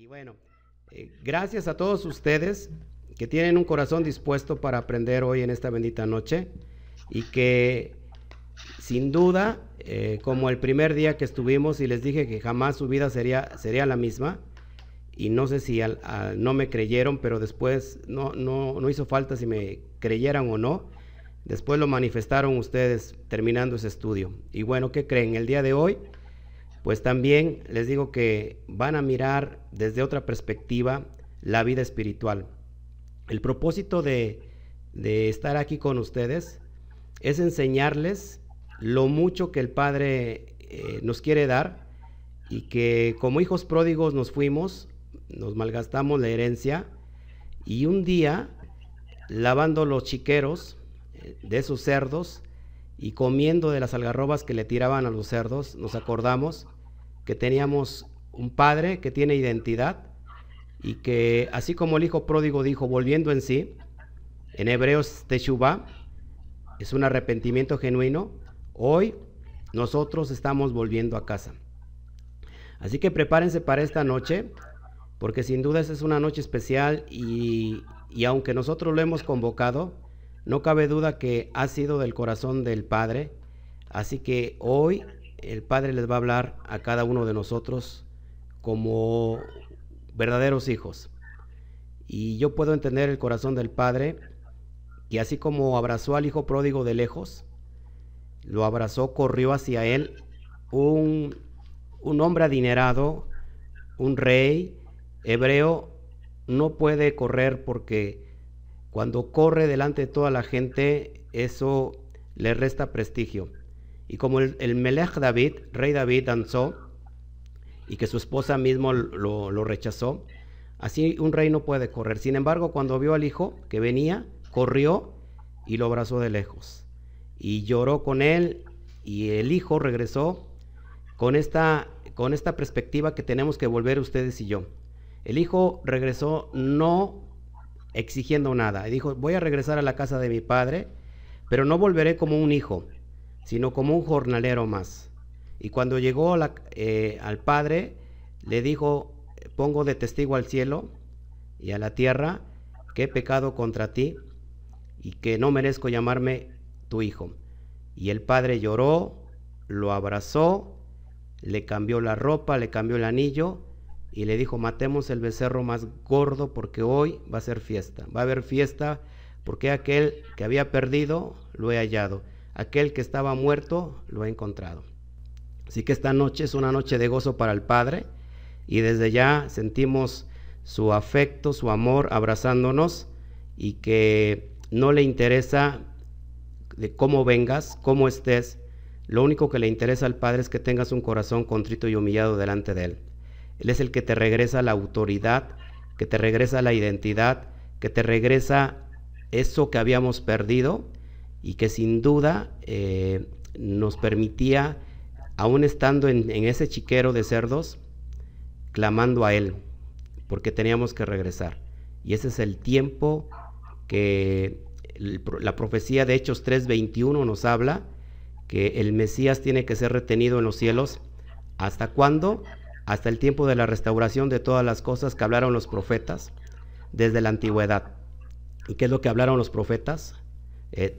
Y bueno, eh, gracias a todos ustedes que tienen un corazón dispuesto para aprender hoy en esta bendita noche y que sin duda, eh, como el primer día que estuvimos y les dije que jamás su vida sería, sería la misma, y no sé si no me creyeron, pero después no, no, no hizo falta si me creyeran o no, después lo manifestaron ustedes terminando ese estudio. Y bueno, ¿qué creen? El día de hoy pues también les digo que van a mirar desde otra perspectiva la vida espiritual. El propósito de, estar aquí con ustedes es enseñarles lo mucho que el Padre eh, nos quiere dar y que como hijos pródigos nos fuimos, nos malgastamos la herencia y un día lavando los chiqueros eh, de esos cerdos, y comiendo de las algarrobas que le tiraban a los cerdos, nos acordamos que teníamos un padre que tiene identidad y que así como el hijo pródigo dijo volviendo en sí, en hebreos teshuvah, es un arrepentimiento genuino, hoy nosotros estamos volviendo a casa. Así que prepárense para esta noche, porque sin duda es una noche especial y, y aunque nosotros lo hemos convocado, no cabe duda que ha sido del corazón del Padre, así que hoy el Padre les va a hablar a cada uno de nosotros como verdaderos hijos. Y yo puedo entender el corazón del Padre, y así como abrazó al hijo pródigo de lejos, lo abrazó, corrió hacia él un, un hombre adinerado, un rey hebreo, no puede correr porque cuando corre delante de toda la gente, eso le resta prestigio. Y como el, Melech David, rey David, danzó y que su esposa mismo lo, lo, rechazó, así un rey no puede correr. Sin embargo, cuando vio al hijo que venía, corrió y lo abrazó de lejos. Y lloró con él y el hijo regresó con esta, con esta perspectiva que tenemos que volver ustedes y yo. El hijo regresó no exigiendo nada. Y dijo, voy a regresar a la casa de mi padre, pero no volveré como un hijo, sino como un jornalero más. Y cuando llegó eh, al padre, le dijo, pongo de testigo al cielo y a la tierra que he pecado contra ti y que no merezco llamarme tu hijo. Y el padre lloró, lo abrazó, le cambió la ropa, le cambió el anillo y le dijo, matemos el becerro más gordo porque hoy va a ser fiesta. Va a haber fiesta porque aquel que había perdido lo he hallado. Aquel que estaba muerto lo he encontrado. Así que esta noche es una noche de gozo para el Padre y desde ya sentimos su afecto, su amor abrazándonos y que no le interesa de cómo vengas, cómo estés. Lo único que le interesa al Padre es que tengas un corazón contrito y humillado delante de Él. Él es el que te regresa la autoridad, que te regresa la identidad, que te regresa eso que habíamos perdido y que sin duda eh, nos permitía, aún estando en, ese chiquero de cerdos, clamando a Él, porque teníamos que regresar. Y ese es el tiempo que la profecía de Hechos 3:21 nos habla, que el Mesías tiene que ser retenido en los cielos. ¿Hasta cuándo? Hasta el tiempo de la restauración de todas las cosas que hablaron los profetas desde la antigüedad. ¿Y qué es lo que hablaron los profetas? Eh,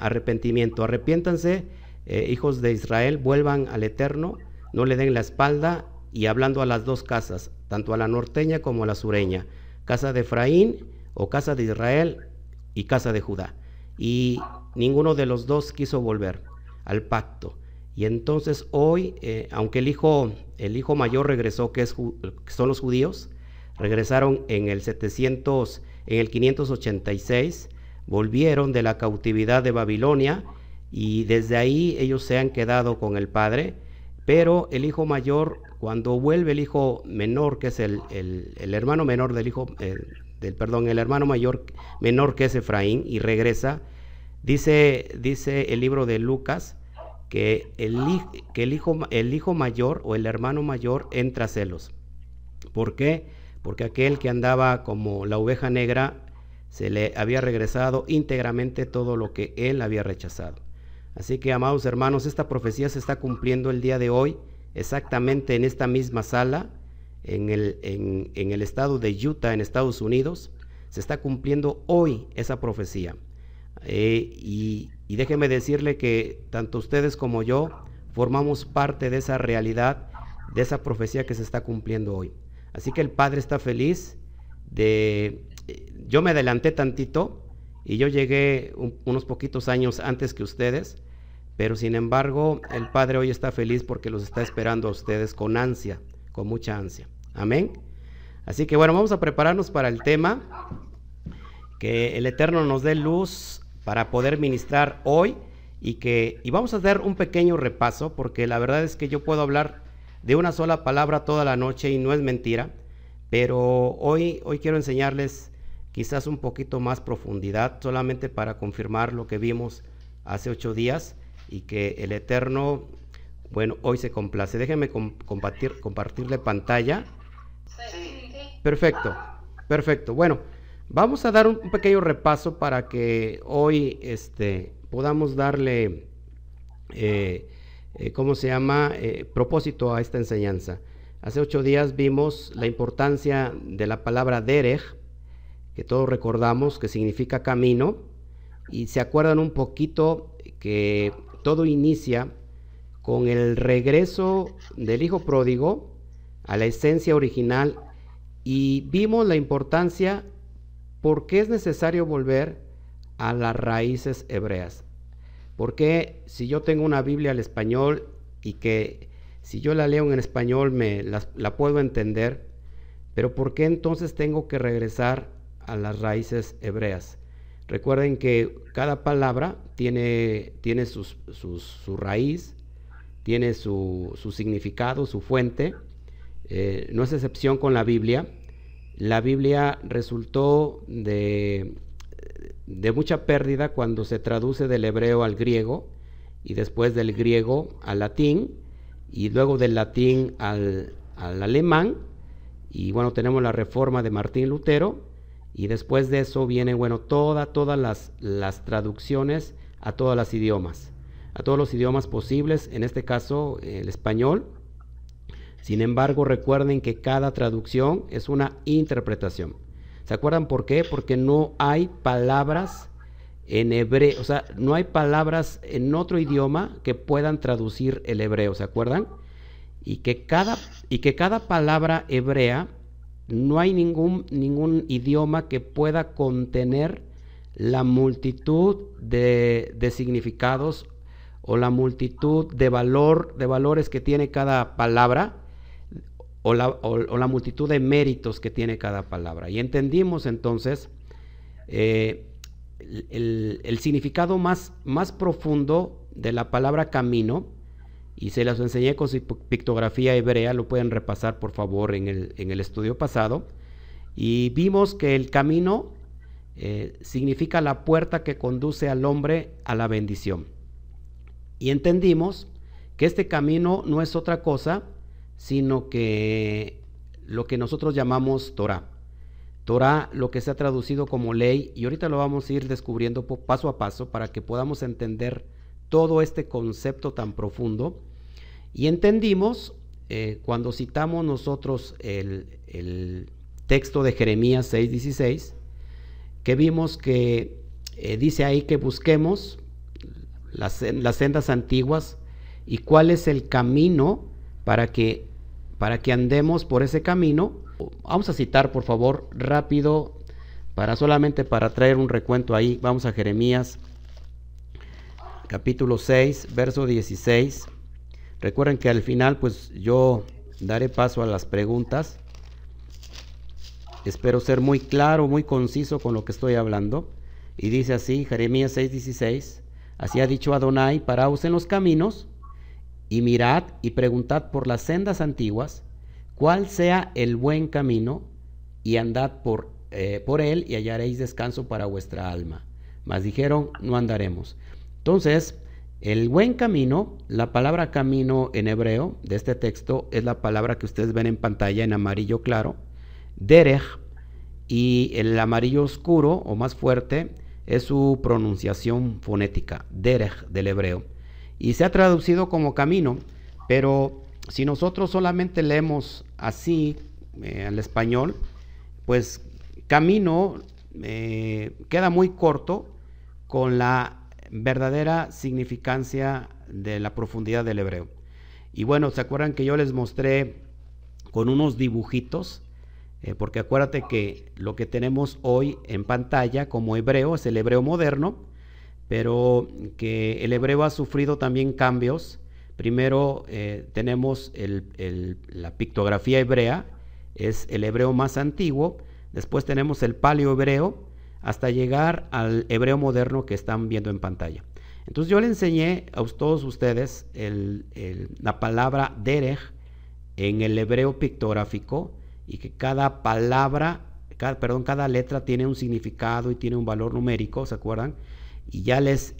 arrepentimiento. Arrepiéntanse, eh, hijos de Israel, vuelvan al Eterno, no le den la espalda y hablando a las dos casas, tanto a la norteña como a la sureña, casa de Efraín o casa de Israel y casa de Judá. Y ninguno de los dos quiso volver al pacto. Y entonces hoy, eh, aunque el hijo, el hijo mayor regresó, que, es, son los judíos, regresaron en el 700, en el 586, volvieron de la cautividad de Babilonia y desde ahí ellos se han quedado con el padre, pero el hijo mayor, cuando vuelve el hijo menor, que es el, hermano menor del hijo, del, perdón, el hermano mayor menor que es Efraín, y regresa, dice, dice el libro de Lucas, que el, que el, hijo, el hijo mayor o el hermano mayor entra a celos. ¿Por qué? Porque aquel que andaba como la oveja negra se le había regresado íntegramente todo lo que él había rechazado. Así que, amados hermanos, esta profecía se está cumpliendo el día de hoy, exactamente en esta misma sala, en el, en, el estado de Utah, en Estados Unidos, se está cumpliendo hoy esa profecía. Eh, y, y déjeme decirle que tanto ustedes como yo formamos parte de esa realidad, de esa profecía que se está cumpliendo hoy. Así que el Padre está feliz de... Yo me adelanté tantito y yo llegué unos poquitos años antes que ustedes, pero sin embargo el Padre hoy está feliz porque los está esperando a ustedes con ansia, con mucha ansia. Amén. Así que bueno, vamos a prepararnos para el tema, que el Eterno nos dé luz para poder ministrar hoy y que y vamos a hacer un pequeño repaso porque la verdad es que yo puedo hablar de una sola palabra toda la noche y no es mentira, pero hoy hoy quiero enseñarles quizás un poquito más profundidad solamente para confirmar lo que vimos hace ocho días y que el Eterno, bueno, hoy se complace. Déjenme compartir, compartirle pantalla. Perfecto, perfecto. Bueno, vamos a dar un, pequeño repaso para que hoy este, podamos darle, eh, eh, ¿cómo se llama?, eh, propósito a esta enseñanza. Hace ocho días vimos la importancia de la palabra derech, que todos recordamos que significa camino, y se acuerdan un poquito que todo inicia con el regreso del hijo pródigo a la esencia original y vimos la importancia por qué es necesario volver a las raíces hebreas. Porque si yo tengo una Biblia al español y que si yo la leo en español me la, puedo entender, pero ¿por qué entonces tengo que regresar a las raíces hebreas? Recuerden que cada palabra tiene, tiene su raíz, tiene su, significado, su fuente. Eh, no es excepción con la Biblia. La Biblia resultó de, de mucha pérdida cuando se traduce del hebreo al griego y después del griego al latín y luego del latín al, al alemán. Y bueno, tenemos la reforma de Martín Lutero y después de eso viene, bueno, toda, todas las, las traducciones a todos los idiomas, a todos los idiomas posibles, en este caso el español. Sin embargo, recuerden que cada traducción es una interpretación. ¿Se acuerdan por qué? Porque no hay palabras en hebreo, o sea, no hay palabras en otro idioma que puedan traducir el hebreo, ¿se acuerdan? Y que cada, y que cada palabra hebrea no hay ningún, ningún idioma que pueda contener la multitud de, significados o la multitud de, valor, de valores que tiene cada palabra o la, la, multitud de méritos que tiene cada palabra. Y entendimos entonces eh, el, el, significado más, más profundo de la palabra camino y se las enseñé con su pictografía hebrea, lo pueden repasar por favor en el, en el estudio pasado. Y vimos que el camino eh, significa la puerta que conduce al hombre a la bendición. Y entendimos que este camino no es otra cosa, sino que lo que nosotros llamamos Torah. Torah, lo que se ha traducido como ley, y ahorita lo vamos a ir descubriendo paso a paso para que podamos entender todo este concepto tan profundo y entendimos, eh, cuando citamos nosotros el, texto de Jeremías 6:16, que vimos que eh, dice ahí que busquemos las, las, sendas antiguas y cuál es el camino para que, para que andemos por ese camino. Vamos a citar, por favor, rápido, para solamente para traer un recuento ahí. Vamos a Jeremías capítulo 6, verso 16. Recuerden que al final pues yo daré paso a las preguntas. Espero ser muy claro, muy conciso con lo que estoy hablando. Y dice así, Jeremías 6:16, así ha dicho Adonai, paraos en los caminos y mirad y preguntad por las sendas antiguas, cuál sea el buen camino, y andad por, eh, por él y hallaréis descanso para vuestra alma. Mas dijeron, no andaremos. Entonces, el buen camino, la palabra camino en hebreo de este texto es la palabra que ustedes ven en pantalla en amarillo claro, derech, y el amarillo oscuro o más fuerte es su pronunciación fonética, derech del hebreo. Y se ha traducido como camino, pero si nosotros solamente leemos así, eh, al español, pues camino eh, queda muy corto con la verdadera significancia de la profundidad del hebreo. Y bueno, ¿se acuerdan que yo les mostré con unos dibujitos? Eh, porque acuérdate que lo que tenemos hoy en pantalla como hebreo es el hebreo moderno, pero que el hebreo ha sufrido también cambios. Primero eh, tenemos la pictografía hebrea, es el hebreo más antiguo, después tenemos el paleo hebreo, hasta llegar al hebreo moderno que están viendo en pantalla. Entonces yo le enseñé a todos ustedes la palabra derech en el hebreo pictográfico y que cada palabra, perdón, cada letra tiene un significado y tiene un valor numérico, ¿se acuerdan? Y ya les,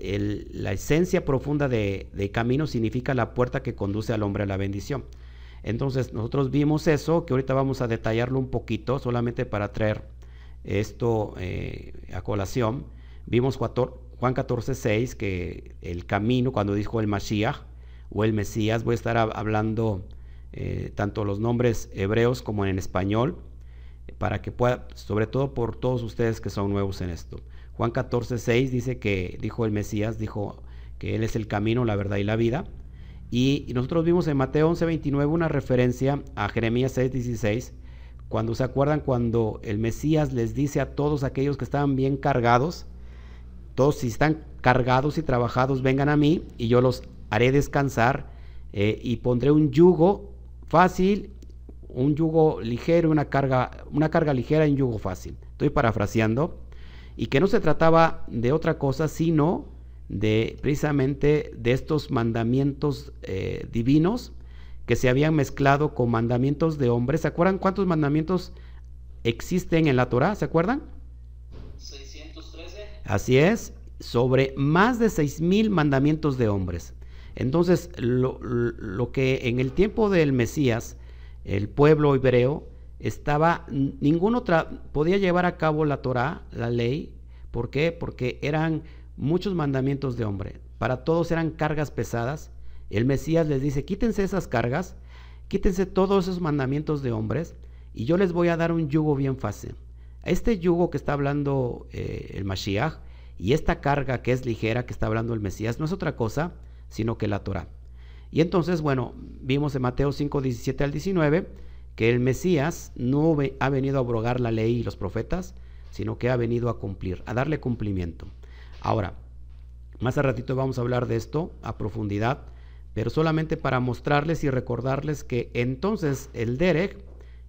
la esencia profunda de, camino significa la puerta que conduce al hombre a la bendición. Entonces nosotros vimos eso, que ahorita vamos a detallarlo un poquito, solamente para traer esto eh, a colación. Vimos Juan 14, 6, que el camino, cuando dijo el Mashiach o el Mesías, voy a estar hablando eh, tanto los nombres hebreos como en español, para que pueda, sobre todo por todos ustedes que son nuevos en esto. Juan 14, 6 dice que, dijo el Mesías, dijo que Él es el camino, la verdad y la vida. Y, nosotros vimos en Mateo 11, 29 una referencia a Jeremías 6, 16, cuando se acuerdan cuando el Mesías les dice a todos aquellos que estaban bien cargados, todos si están cargados y trabajados, vengan a mí y yo los haré descansar eh, y pondré un yugo fácil, un yugo ligero, una carga, una carga ligera y un yugo fácil. Estoy parafraseando. Y que no se trataba de otra cosa, sino de precisamente de estos mandamientos eh, divinos que se habían mezclado con mandamientos de hombres. ¿Se acuerdan cuántos mandamientos existen en la Torah? ¿Se acuerdan? 613. Así es, sobre más de 6000 mandamientos de hombres. Entonces, lo, lo, que en el tiempo del Mesías, el pueblo hebreo estaba, ningún otra podía llevar a cabo la Torah, la ley. ¿Por qué? Porque eran muchos mandamientos de hombre. Para todos eran cargas pesadas el Mesías les dice, quítense esas cargas, quítense todos esos mandamientos de hombres y yo les voy a dar un yugo bien fácil. Este yugo que está hablando eh, el Mashiach y esta carga que es ligera que está hablando el Mesías no es otra cosa sino que la Torah. Y entonces, bueno, vimos en Mateo 5, 17 al 19 que el Mesías no ha venido a abrogar la ley y los profetas, sino que ha venido a cumplir, a darle cumplimiento. Ahora, más a ratito vamos a hablar de esto a profundidad pero solamente para mostrarles y recordarles que entonces el Derek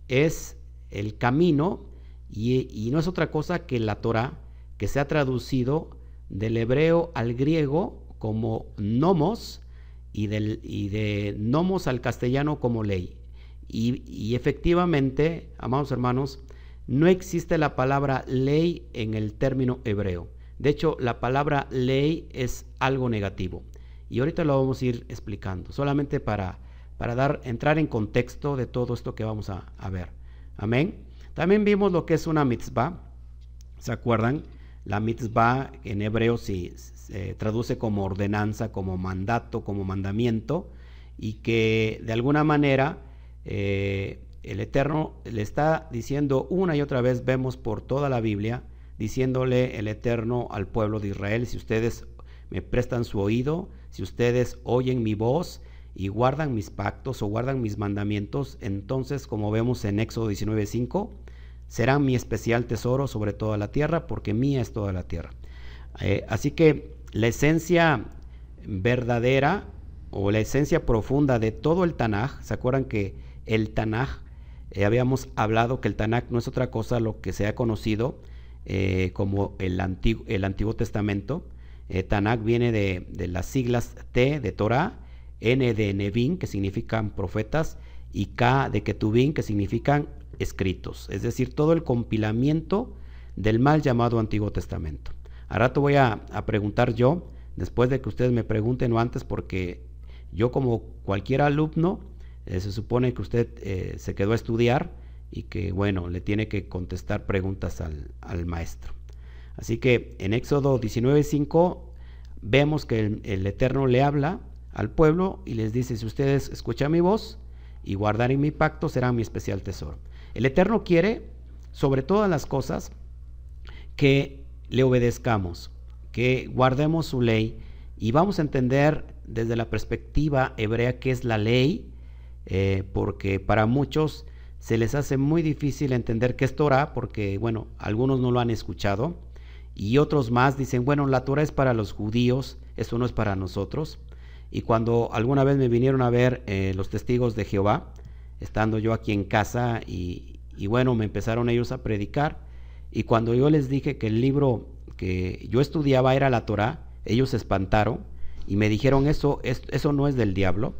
es el camino y, no es otra cosa que la Torah que se ha traducido del hebreo al griego como nomos y, del, y de nomos al castellano como ley. Y, efectivamente, amados hermanos, no existe la palabra ley en el término hebreo. De hecho, la palabra ley es algo negativo. Y ahorita lo vamos a ir explicando, solamente para, para dar, entrar en contexto de todo esto que vamos a, ver. Amén. También vimos lo que es una mitzvah. ¿Se acuerdan? La mitzvah en hebreo se, traduce como ordenanza, como mandato, como mandamiento, y que de alguna manera eh, el Eterno le está diciendo una y otra vez, vemos por toda la Biblia, diciéndole el Eterno al pueblo de Israel, si ustedes me prestan su oído, si ustedes oyen mi voz y guardan mis pactos o guardan mis mandamientos, entonces, como vemos en Éxodo 19:5, serán mi especial tesoro sobre toda la tierra, porque mía es toda la tierra. Eh, así que la esencia verdadera o la esencia profunda de todo el Tanaj, ¿se acuerdan que el Tanaj, eh, habíamos hablado que el Tanaj no es otra cosa lo que se ha conocido eh, como el Antiguo, el Antiguo Testamento? Tanakh viene de, las siglas T de Torah, N de Nevin, que significan profetas, y K de Ketubin, que significan escritos. Es decir, todo el compilamiento del mal llamado Antiguo Testamento. Ahora rato voy a, preguntar yo, después de que ustedes me pregunten o antes, porque yo como cualquier alumno, eh, se supone que usted eh, se quedó a estudiar y que, bueno, le tiene que contestar preguntas al, al maestro. Así que en Éxodo 19:5 vemos que el, Eterno le habla al pueblo y les dice, si ustedes escuchan mi voz y guardaren mi pacto, serán mi especial tesoro. El Eterno quiere, sobre todas las cosas, que le obedezcamos, que guardemos su ley y vamos a entender desde la perspectiva hebrea qué es la ley, eh, porque para muchos se les hace muy difícil entender qué es Torah, porque bueno, algunos no lo han escuchado y otros más dicen, bueno, la Torah es para los judíos, eso no es para nosotros. Y cuando alguna vez me vinieron a ver eh, los testigos de Jehová, estando yo aquí en casa y, y bueno, me empezaron ellos a predicar, y cuando yo les dije que el libro que yo estudiaba era la Torah, ellos se espantaron y me dijeron, eso, eso no es del diablo.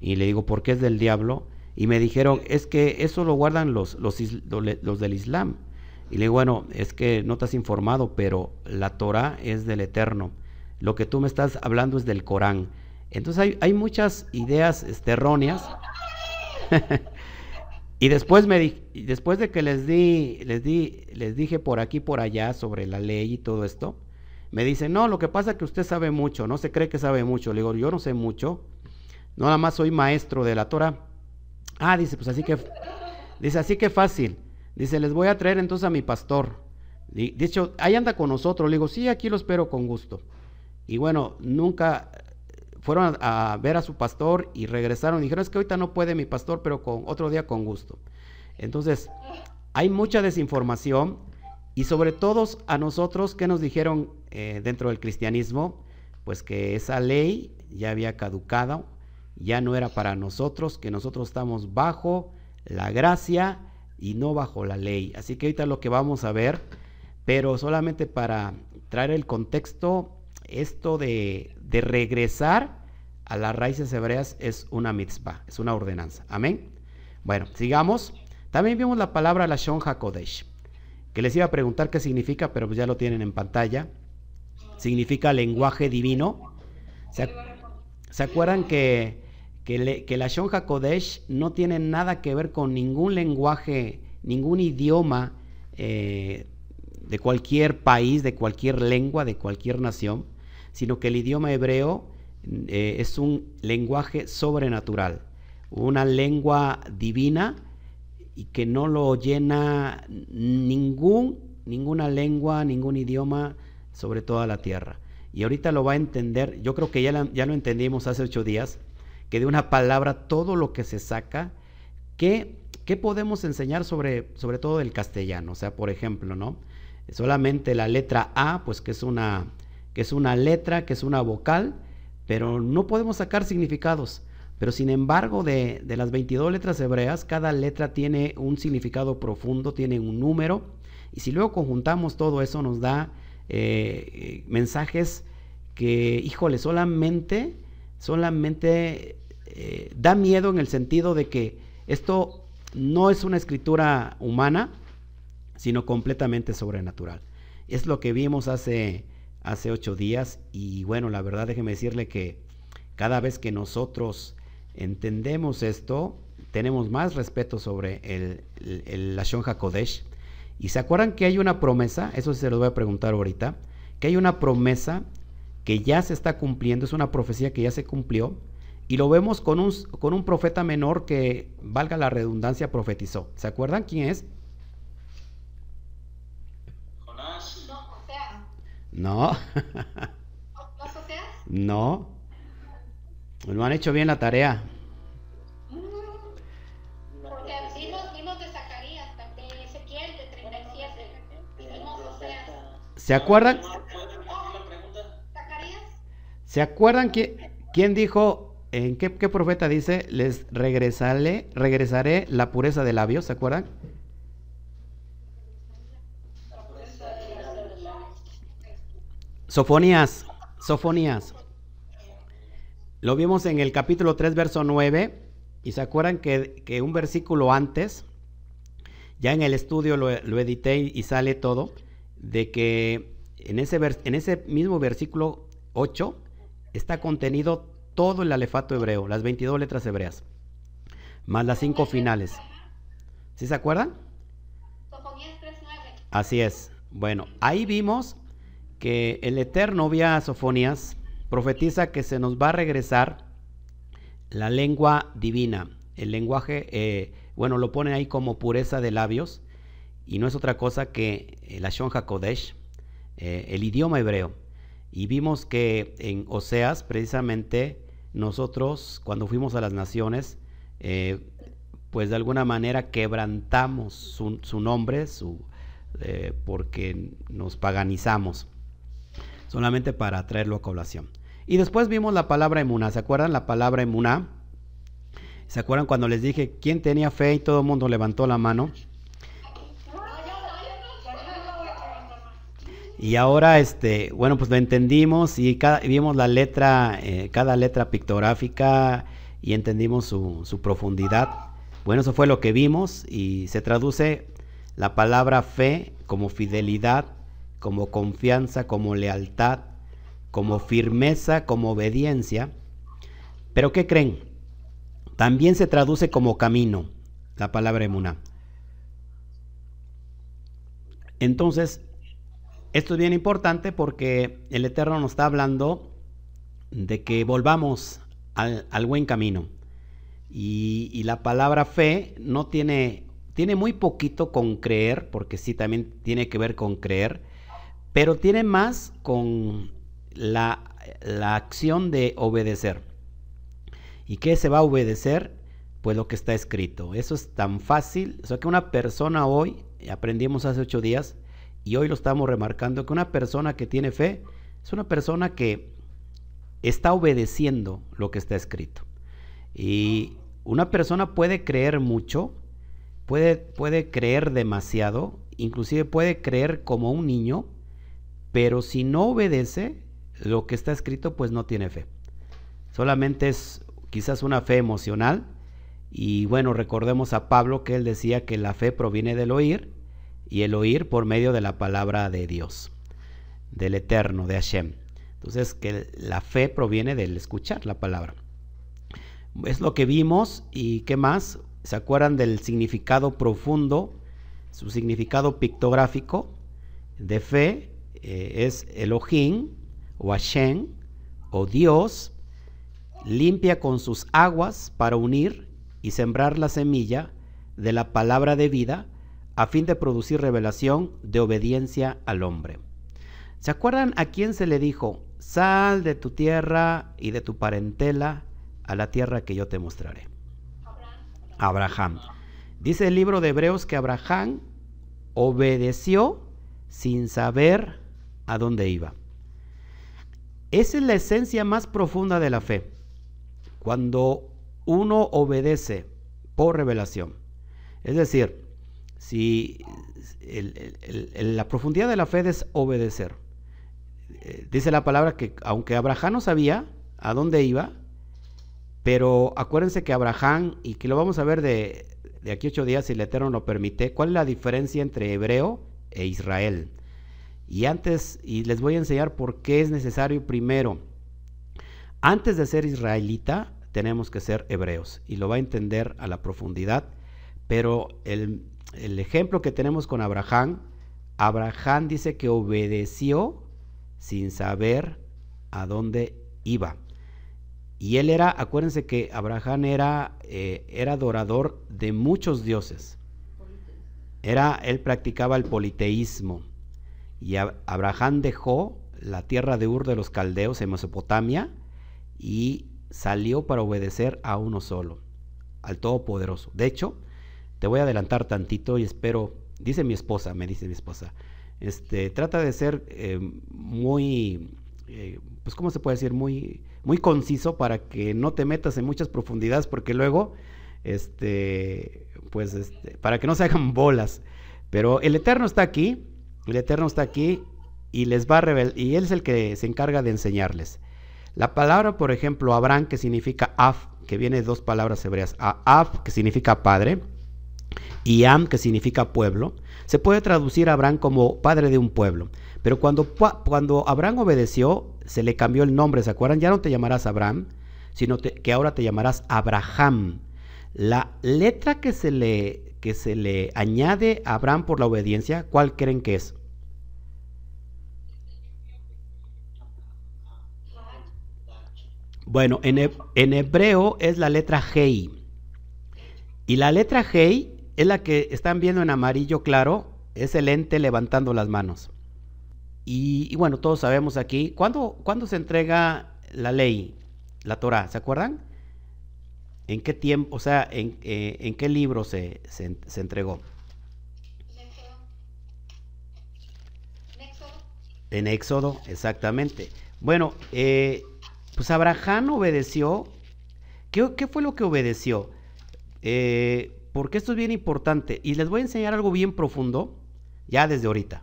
Y le digo, ¿por qué es del diablo? Y me dijeron, es que eso lo guardan los, los, los del Islam. Y le digo, bueno, es que no te has informado, pero la Torah es del Eterno. Lo que tú me estás hablando es del Corán. Entonces hay, hay muchas ideas este, erróneas. y después me di, después de que les di, les di, les dije por aquí por allá sobre la ley y todo esto, me dicen, no, lo que pasa es que usted sabe mucho, no se cree que sabe mucho. Le digo, yo no sé mucho, no nada más soy maestro de la Torah. Ah, dice, pues así que, dice, así que fácil. Dice, les voy a traer entonces a mi pastor. De hecho, ahí anda con nosotros. Le digo, sí, aquí lo espero con gusto. Y bueno, nunca fueron a, ver a su pastor y regresaron. Dijeron, es que ahorita no puede mi pastor, pero con otro día con gusto. Entonces, hay mucha desinformación y sobre todo a nosotros, ¿qué nos dijeron eh, dentro del cristianismo? Pues que esa ley ya había caducado, ya no era para nosotros, que nosotros estamos bajo la gracia y no bajo la ley. Así que ahorita lo que vamos a ver, pero solamente para traer el contexto, esto de, de regresar a las raíces hebreas es una mitzvah, es una ordenanza. Amén. Bueno, sigamos. También vimos la palabra Lashon HaKodesh que les iba a preguntar qué significa, pero pues ya lo tienen en pantalla. Significa lenguaje divino. ¿Se, acuerdan que, que, Shonja Kodesh no tiene nada que ver con ningún lenguaje, ningún idioma eh, de cualquier país, de cualquier lengua, de cualquier nación, sino que el idioma hebreo eh, es un lenguaje sobrenatural, una lengua divina y que no lo llena ningún, ninguna lengua, ningún idioma sobre toda la tierra. Y ahorita lo va a entender, yo creo que ya, ya lo entendimos hace ocho días, que de una palabra todo lo que se saca, ¿qué, qué podemos enseñar sobre, sobre todo el castellano? O sea, por ejemplo, ¿no? Solamente la letra A, pues que es una, que es una letra, que es una vocal, pero no podemos sacar significados. Pero sin embargo, de, las 22 letras hebreas, cada letra tiene un significado profundo, tiene un número. Y si luego conjuntamos todo eso, nos da eh, mensajes que, híjole, solamente, solamente eh, da miedo en el sentido de que esto no es una escritura humana, sino completamente sobrenatural. Es lo que vimos hace, hace ocho días y bueno, la verdad déjeme decirle que cada vez que nosotros entendemos esto, tenemos más respeto sobre el, el, Lashon HaKodesh. Y se acuerdan que hay una promesa, eso se lo voy a preguntar ahorita, que hay una promesa que ya se está cumpliendo, es una profecía que ya se cumplió, y lo vemos con un, con un profeta menor que, valga la redundancia, profetizó. ¿Se acuerdan quién es? No. ¿No? no. No han hecho bien la tarea. Porque vimos, de Zacarías, de Ezequiel, de 37. ¿Se acuerdan? ¿Se acuerdan que, quién dijo, en qué, qué, profeta dice, les regresaré, regresaré la pureza de labios? ¿Se acuerdan? Sofonías, Sofonías. Lo vimos en el capítulo 3, verso 9, y se acuerdan que, un versículo antes, ya en el estudio lo, edité y sale todo, de que en ese, en ese mismo versículo 8 está contenido todo el alefato hebreo, las 22 letras hebreas, más las cinco finales. ¿Sí se acuerdan? Así es. Bueno, ahí vimos que el Eterno vía Sofonías profetiza que se nos va a regresar la lengua divina, el lenguaje, eh, bueno, lo pone ahí como pureza de labios, y no es otra cosa que la Shon HaKodesh, eh, el idioma hebreo. Y vimos que en Oseas, precisamente, nosotros, cuando fuimos a las naciones, eh, pues de alguna manera quebrantamos su, nombre, eh, porque nos paganizamos, solamente para traerlo a colación. Y después vimos la palabra emuná. ¿Se acuerdan la palabra emuná? ¿Se acuerdan cuando les dije quién tenía fe y todo el mundo levantó la mano? Y ahora, este, bueno, pues lo entendimos y cada, vimos la letra, eh, cada letra pictográfica y entendimos su, su profundidad. Bueno, eso fue lo que vimos y se traduce la palabra fe como fidelidad, como confianza, como lealtad, como firmeza, como obediencia. Pero ¿qué creen? También se traduce como camino, la palabra emuna. Entonces, esto es bien importante porque el Eterno nos está hablando de que volvamos al, buen camino. Y, la palabra fe no tiene, tiene muy poquito con creer, porque sí también tiene que ver con creer, pero tiene más con la, la acción de obedecer. ¿Y qué se va a obedecer? Pues lo que está escrito. Eso es tan fácil. O sea que una persona hoy, aprendimos hace ocho días, y hoy lo estamos remarcando, que una persona que tiene fe es una persona que está obedeciendo lo que está escrito. Y una persona puede creer mucho, puede, puede creer demasiado, inclusive puede creer como un niño, pero si no obedece lo que está escrito, pues no tiene fe. Solamente es quizás una fe emocional. Y bueno, recordemos a Pablo que él decía que la fe proviene del oír y el oír por medio de la palabra de Dios, del eterno, de Hashem. Entonces, que la fe proviene del escuchar la palabra. Es lo que vimos y qué más. ¿Se acuerdan del significado profundo, su significado pictográfico de fe? Eh, es Elohim o Hashem o Dios limpia con sus aguas para unir y sembrar la semilla de la palabra de vida a fin de producir revelación de obediencia al hombre. ¿Se acuerdan a quién se le dijo, sal de tu tierra y de tu parentela a la tierra que yo te mostraré? Abraham. Dice el libro de Hebreos que Abraham obedeció sin saber a dónde iba. Esa es la esencia más profunda de la fe. Cuando uno obedece por revelación. Es decir, si la profundidad de la fe es obedecer. Eh, dice la palabra que aunque Abraham no sabía a dónde iba, pero acuérdense que Abraham, y que lo vamos a ver de, de aquí ocho días si el Eterno lo permite, cuál es la diferencia entre hebreo e Israel. Y antes, y les voy a enseñar por qué es necesario primero antes de ser israelita, tenemos que ser hebreos y lo va a entender a la profundidad. Pero el, ejemplo que tenemos con Abraham, Abraham dice que obedeció sin saber a dónde iba. Y él era, acuérdense que Abraham era, eh, era adorador de muchos dioses. Era, él practicaba el politeísmo. Y Abraham dejó la tierra de Ur de los Caldeos en Mesopotamia y salió para obedecer a uno solo, al Todopoderoso. De hecho, te voy a adelantar tantito y espero, dice mi esposa, me dice mi esposa, este, trata de ser eh, muy, eh, pues cómo se puede decir, muy, muy conciso para que no te metas en muchas profundidades, porque luego, este, pues, este, para que no se hagan bolas. Pero el Eterno está aquí, el Eterno está aquí y les va a revelar, y Él es el que se encarga de enseñarles. La palabra, por ejemplo, Abraham, que significa Af, que viene de dos palabras hebreas, Af, que significa padre, y Am, que significa pueblo, se puede traducir a Abraham como padre de un pueblo. Pero cuando, cuando Abraham obedeció, se le cambió el nombre, ¿se acuerdan? Ya no te llamarás Abraham, sino que ahora te llamarás Abraham. La letra que se, le, que se le añade a Abraham por la obediencia, ¿cuál creen que es? Bueno, en, hebreo es la letra Hei. Y la letra G es la que están viendo en amarillo claro, es el ente levantando las manos. Y, bueno, todos sabemos aquí, ¿cuándo, se entrega la ley, la Torah? ¿Se acuerdan? ¿En qué tiempo, o sea, en, eh, qué libro se, se entregó? En Éxodo, exactamente. Bueno, eh, pues Abraham obedeció. ¿Qué, fue lo que obedeció? Eh, porque esto es bien importante y les voy a enseñar algo bien profundo ya desde ahorita.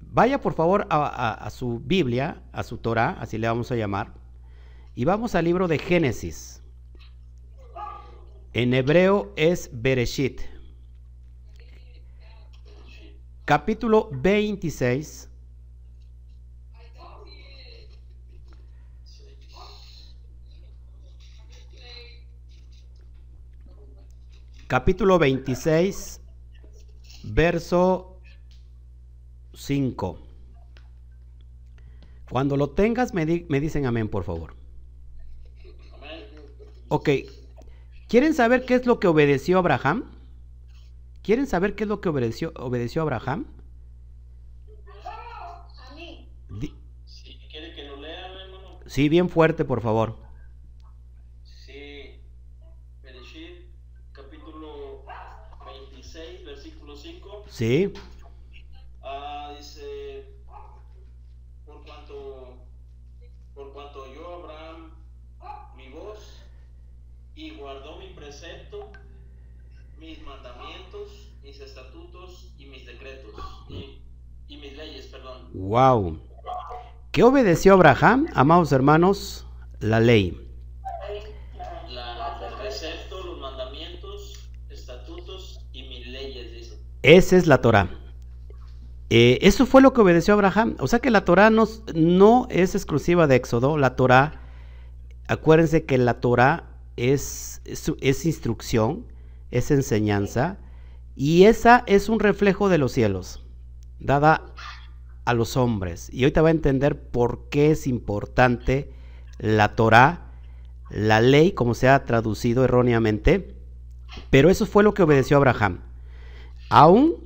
Vaya por favor a, su Biblia, a su Torah, así le vamos a llamar, y vamos al libro de Génesis. En hebreo es Bereshit capítulo 26. Capítulo 26, verso 5. Cuando lo tengas, me, me dicen amén, por favor. Ok. ¿Quieren saber qué es lo que obedeció Abraham? ¿Quieren saber qué es lo que obedeció, obedeció Abraham? Sí, ¿Quiere que lo lea, hermano? Sí, bien fuerte, por favor. Sí, Bereshit, capítulo 26, versículo 5. Sí. Ah, dice, por cuanto, por cuanto yo, Abraham, mi voz, y guardó mi precepto, mis mandamientos, mis estatutos y mis decretos y, mis leyes, perdón. Wow. ¿Qué obedeció Abraham, amados hermanos? La ley. La, el precepto, los mandamientos, estatutos y mis leyes, dice. Esa es la Torah. Eh, eso fue lo que obedeció Abraham. O sea que la Torah no, no es exclusiva de Éxodo. La Torah, acuérdense que la Torah es, es, es instrucción es enseñanza, y esa es un reflejo de los cielos, dada a los hombres. Y ahorita va a entender por qué es importante la Torah, la ley, como se ha traducido erróneamente, pero eso fue lo que obedeció Abraham. Aún,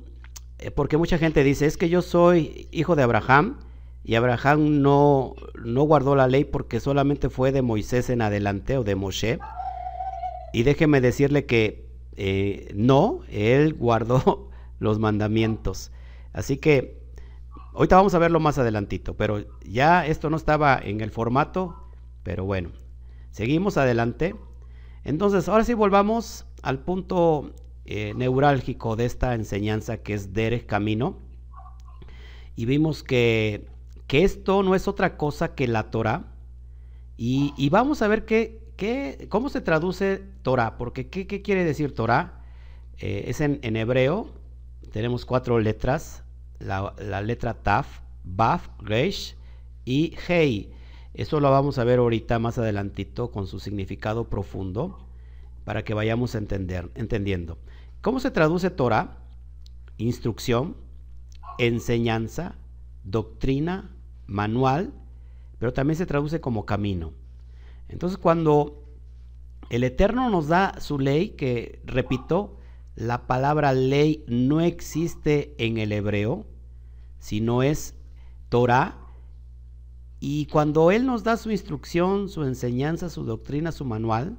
eh, porque mucha gente dice, es que yo soy hijo de Abraham, y Abraham no, no guardó la ley porque solamente fue de Moisés en adelante o de Moshe. Y déjeme decirle que eh, no, él guardó los mandamientos. Así que ahorita vamos a verlo más adelantito, pero ya esto no estaba en el formato, pero bueno, seguimos adelante. Entonces, ahora sí volvamos al punto eh, neurálgico de esta enseñanza que es Derek Camino. Y vimos que, que, esto no es otra cosa que la Torah. Y, y vamos a ver qué, ¿Cómo se traduce Torah? Porque ¿qué, quiere decir Torah? Eh, es en, hebreo, tenemos cuatro letras, la, letra Taf, Baf, Reish y Hei. Eso lo vamos a ver ahorita más adelantito con su significado profundo para que vayamos a entender, entendiendo. ¿Cómo se traduce Torah? Instrucción, enseñanza, doctrina, manual, pero también se traduce como camino. Entonces cuando el Eterno nos da su ley, que repito, la palabra ley no existe en el hebreo, sino es Torah. Y cuando Él nos da su instrucción, su enseñanza, su doctrina, su manual,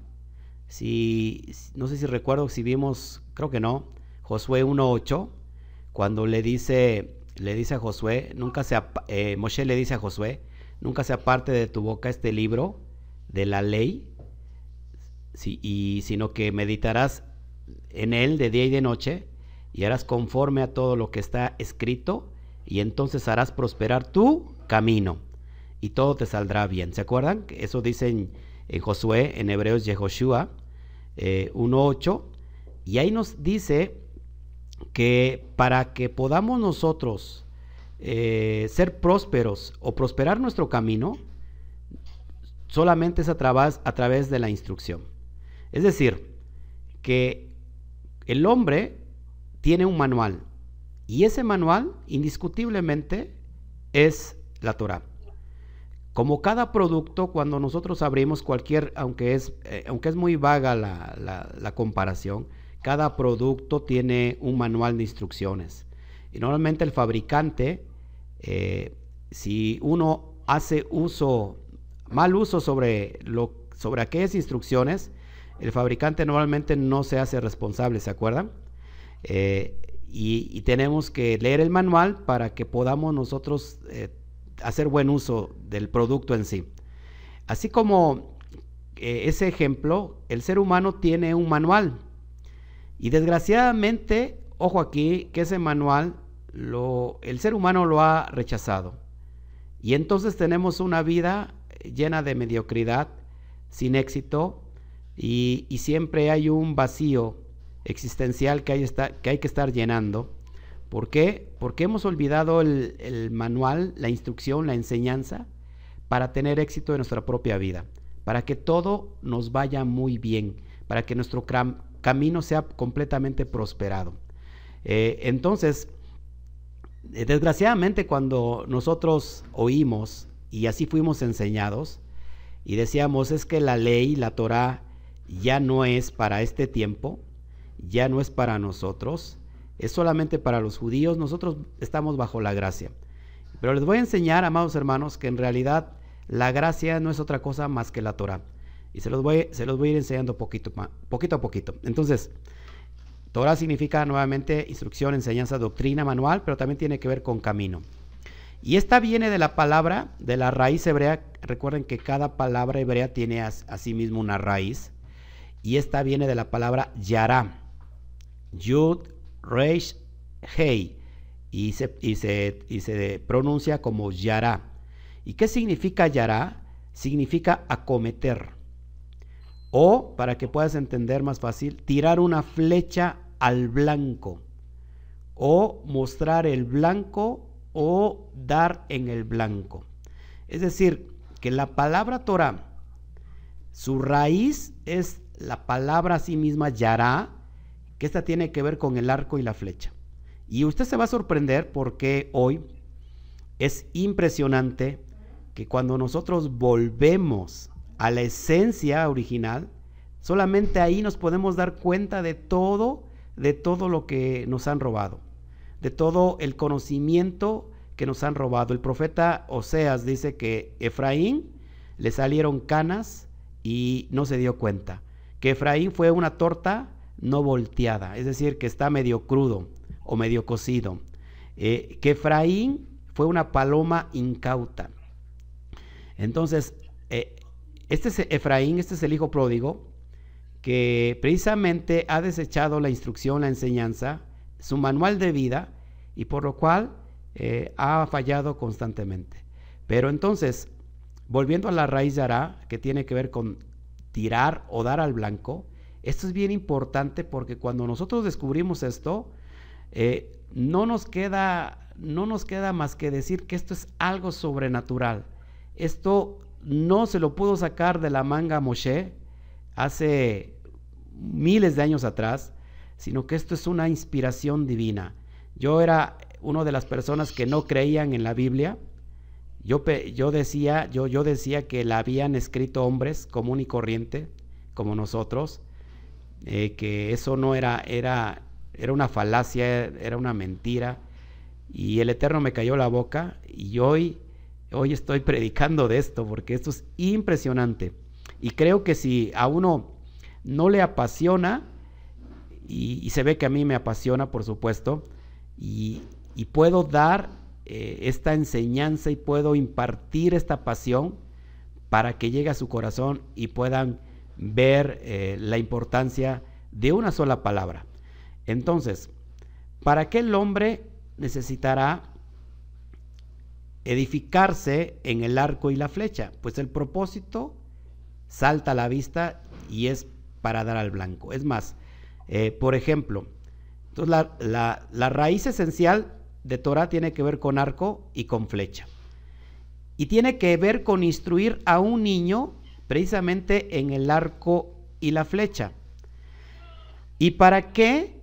si, no sé si recuerdo si vimos, creo que no, Josué 1.8, cuando le dice, le dice a Josué, nunca se, eh, Moshe le dice a Josué, nunca se aparte de tu boca este libro, de la ley, y, sino que meditarás en él de día y de noche, y harás conforme a todo lo que está escrito, y entonces harás prosperar tu camino, y todo te saldrá bien. ¿Se acuerdan? Eso dice en, Josué, en Hebreos Yehoshua eh, 1.8, y ahí nos dice que para que podamos nosotros eh, ser prósperos o prosperar nuestro camino, solamente es a a través de la instrucción. Es decir, que el hombre tiene un manual y ese manual indiscutiblemente es la Torah. como cada producto, cuando nosotros abrimos cualquier, aunque es, eh, aunque es muy vaga la, comparación, cada producto tiene un manual de instrucciones. Y normalmente el fabricante, eh, si uno hace uso, mal uso sobre, lo, sobre aquellas instrucciones, el fabricante normalmente no se hace responsable, ¿se acuerdan? Eh, y, tenemos que leer el manual para que podamos nosotros hacer buen uso del producto en sí. Así como eh, ese ejemplo, el ser humano tiene un manual. Y desgraciadamente, ojo aquí, que ese manual lo, el ser humano lo ha rechazado. Y entonces tenemos una vida llena de mediocridad, sin éxito, y, siempre hay un vacío existencial que hay, que estar llenando. ¿Por qué? Porque hemos olvidado el, manual, la instrucción, la enseñanza para tener éxito en nuestra propia vida, para que todo nos vaya muy bien, para que nuestro camino sea completamente prosperado. Eh, entonces, eh, desgraciadamente cuando nosotros oímos y así fuimos enseñados y decíamos es que la ley, la Torah, ya no es para este tiempo, ya no es para nosotros, es solamente para los judíos, nosotros estamos bajo la gracia. Pero les voy a enseñar, amados hermanos, que en realidad la gracia no es otra cosa más que la Torah. Y se los voy, se los voy a ir enseñando poquito, poquito a poquito. Entonces, Torah significa nuevamente instrucción, enseñanza, doctrina, manual, pero también tiene que ver con camino. Y esta viene de la palabra, de la raíz hebrea. Recuerden que cada palabra hebrea tiene a, sí mismo una raíz. Y esta viene de la palabra yara. Yud, Reish Hei y se, y, se, pronuncia como Yara. ¿Y qué significa Yara? Significa acometer. O, para que puedas entender más fácil, tirar una flecha al blanco. O mostrar el blanco o dar en el blanco. Es decir, que la palabra Torah, su raíz es la palabra a sí misma Yara, esta tiene que ver con el arco y la flecha. Y usted se va a sorprender porque hoy es impresionante que cuando nosotros volvemos a la esencia original, solamente ahí nos podemos dar cuenta de todo, de todo lo que nos han robado, de todo el conocimiento que nos han robado. El profeta Oseas dice que Efraín le salieron canas y no se dio cuenta, que Efraín fue una torta no volteada, es decir, que está medio crudo o medio cocido. Eh, que Efraín fue una paloma incauta. Entonces, eh, este es Efraín, este es el hijo pródigo, que precisamente ha desechado la instrucción, la enseñanza, su manual de vida, y por lo cual eh, ha fallado constantemente. Pero entonces, volviendo a la raíz de Ara, que tiene que ver con tirar o dar al blanco, esto es bien importante porque cuando nosotros descubrimos esto, eh, no, nos queda, no nos queda más que decir que esto es algo sobrenatural. Esto no se lo pudo sacar de la manga Moshe hace miles de años atrás, sino que esto es una inspiración divina. Yo era una de las personas que no creían en la Biblia. Yo, yo, decía, yo, yo decía que la habían escrito hombres común y corriente, como nosotros, eh, que eso no era, era, era una falacia, era una mentira. Y el Eterno me cayó la boca y hoy, hoy estoy predicando de esto porque esto es impresionante. Y creo que si a uno no le apasiona, y, se ve que a mí me apasiona, por supuesto, y, puedo dar eh, esta enseñanza y puedo impartir esta pasión para que llegue a su corazón y puedan ver eh, la importancia de una sola palabra. Entonces, ¿para qué el hombre necesitará edificarse en el arco y la flecha? Pues el propósito salta a la vista y es para dar al blanco. Es más, eh, por ejemplo, entonces la, la raíz esencial de Torah tiene que ver con arco y con flecha. Y tiene que ver con instruir a un niño precisamente en el arco y la flecha. ¿Y para qué?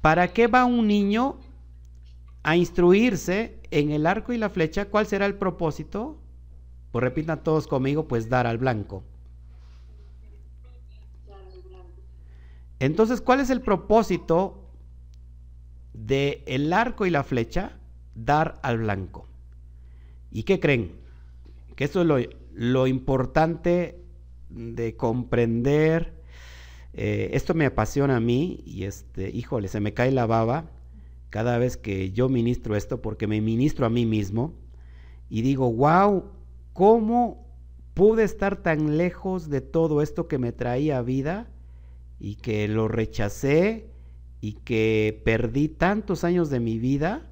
¿Para qué va un niño a instruirse en el arco y la flecha? ¿Cuál será el propósito? Pues repitan todos conmigo, pues dar al blanco. Entonces, ¿cuál es el propósito de el arco y la flecha? Dar al blanco. ¿Y qué creen? Que esto es lo, lo importante de comprender. Eh, esto me apasiona a mí y este, híjole, se me cae la baba cada vez que yo ministro esto porque me ministro a mí mismo y digo, wow, ¿cómo pude estar tan lejos de todo esto que me traía vida y que lo rechacé y que perdí tantos años de mi vida?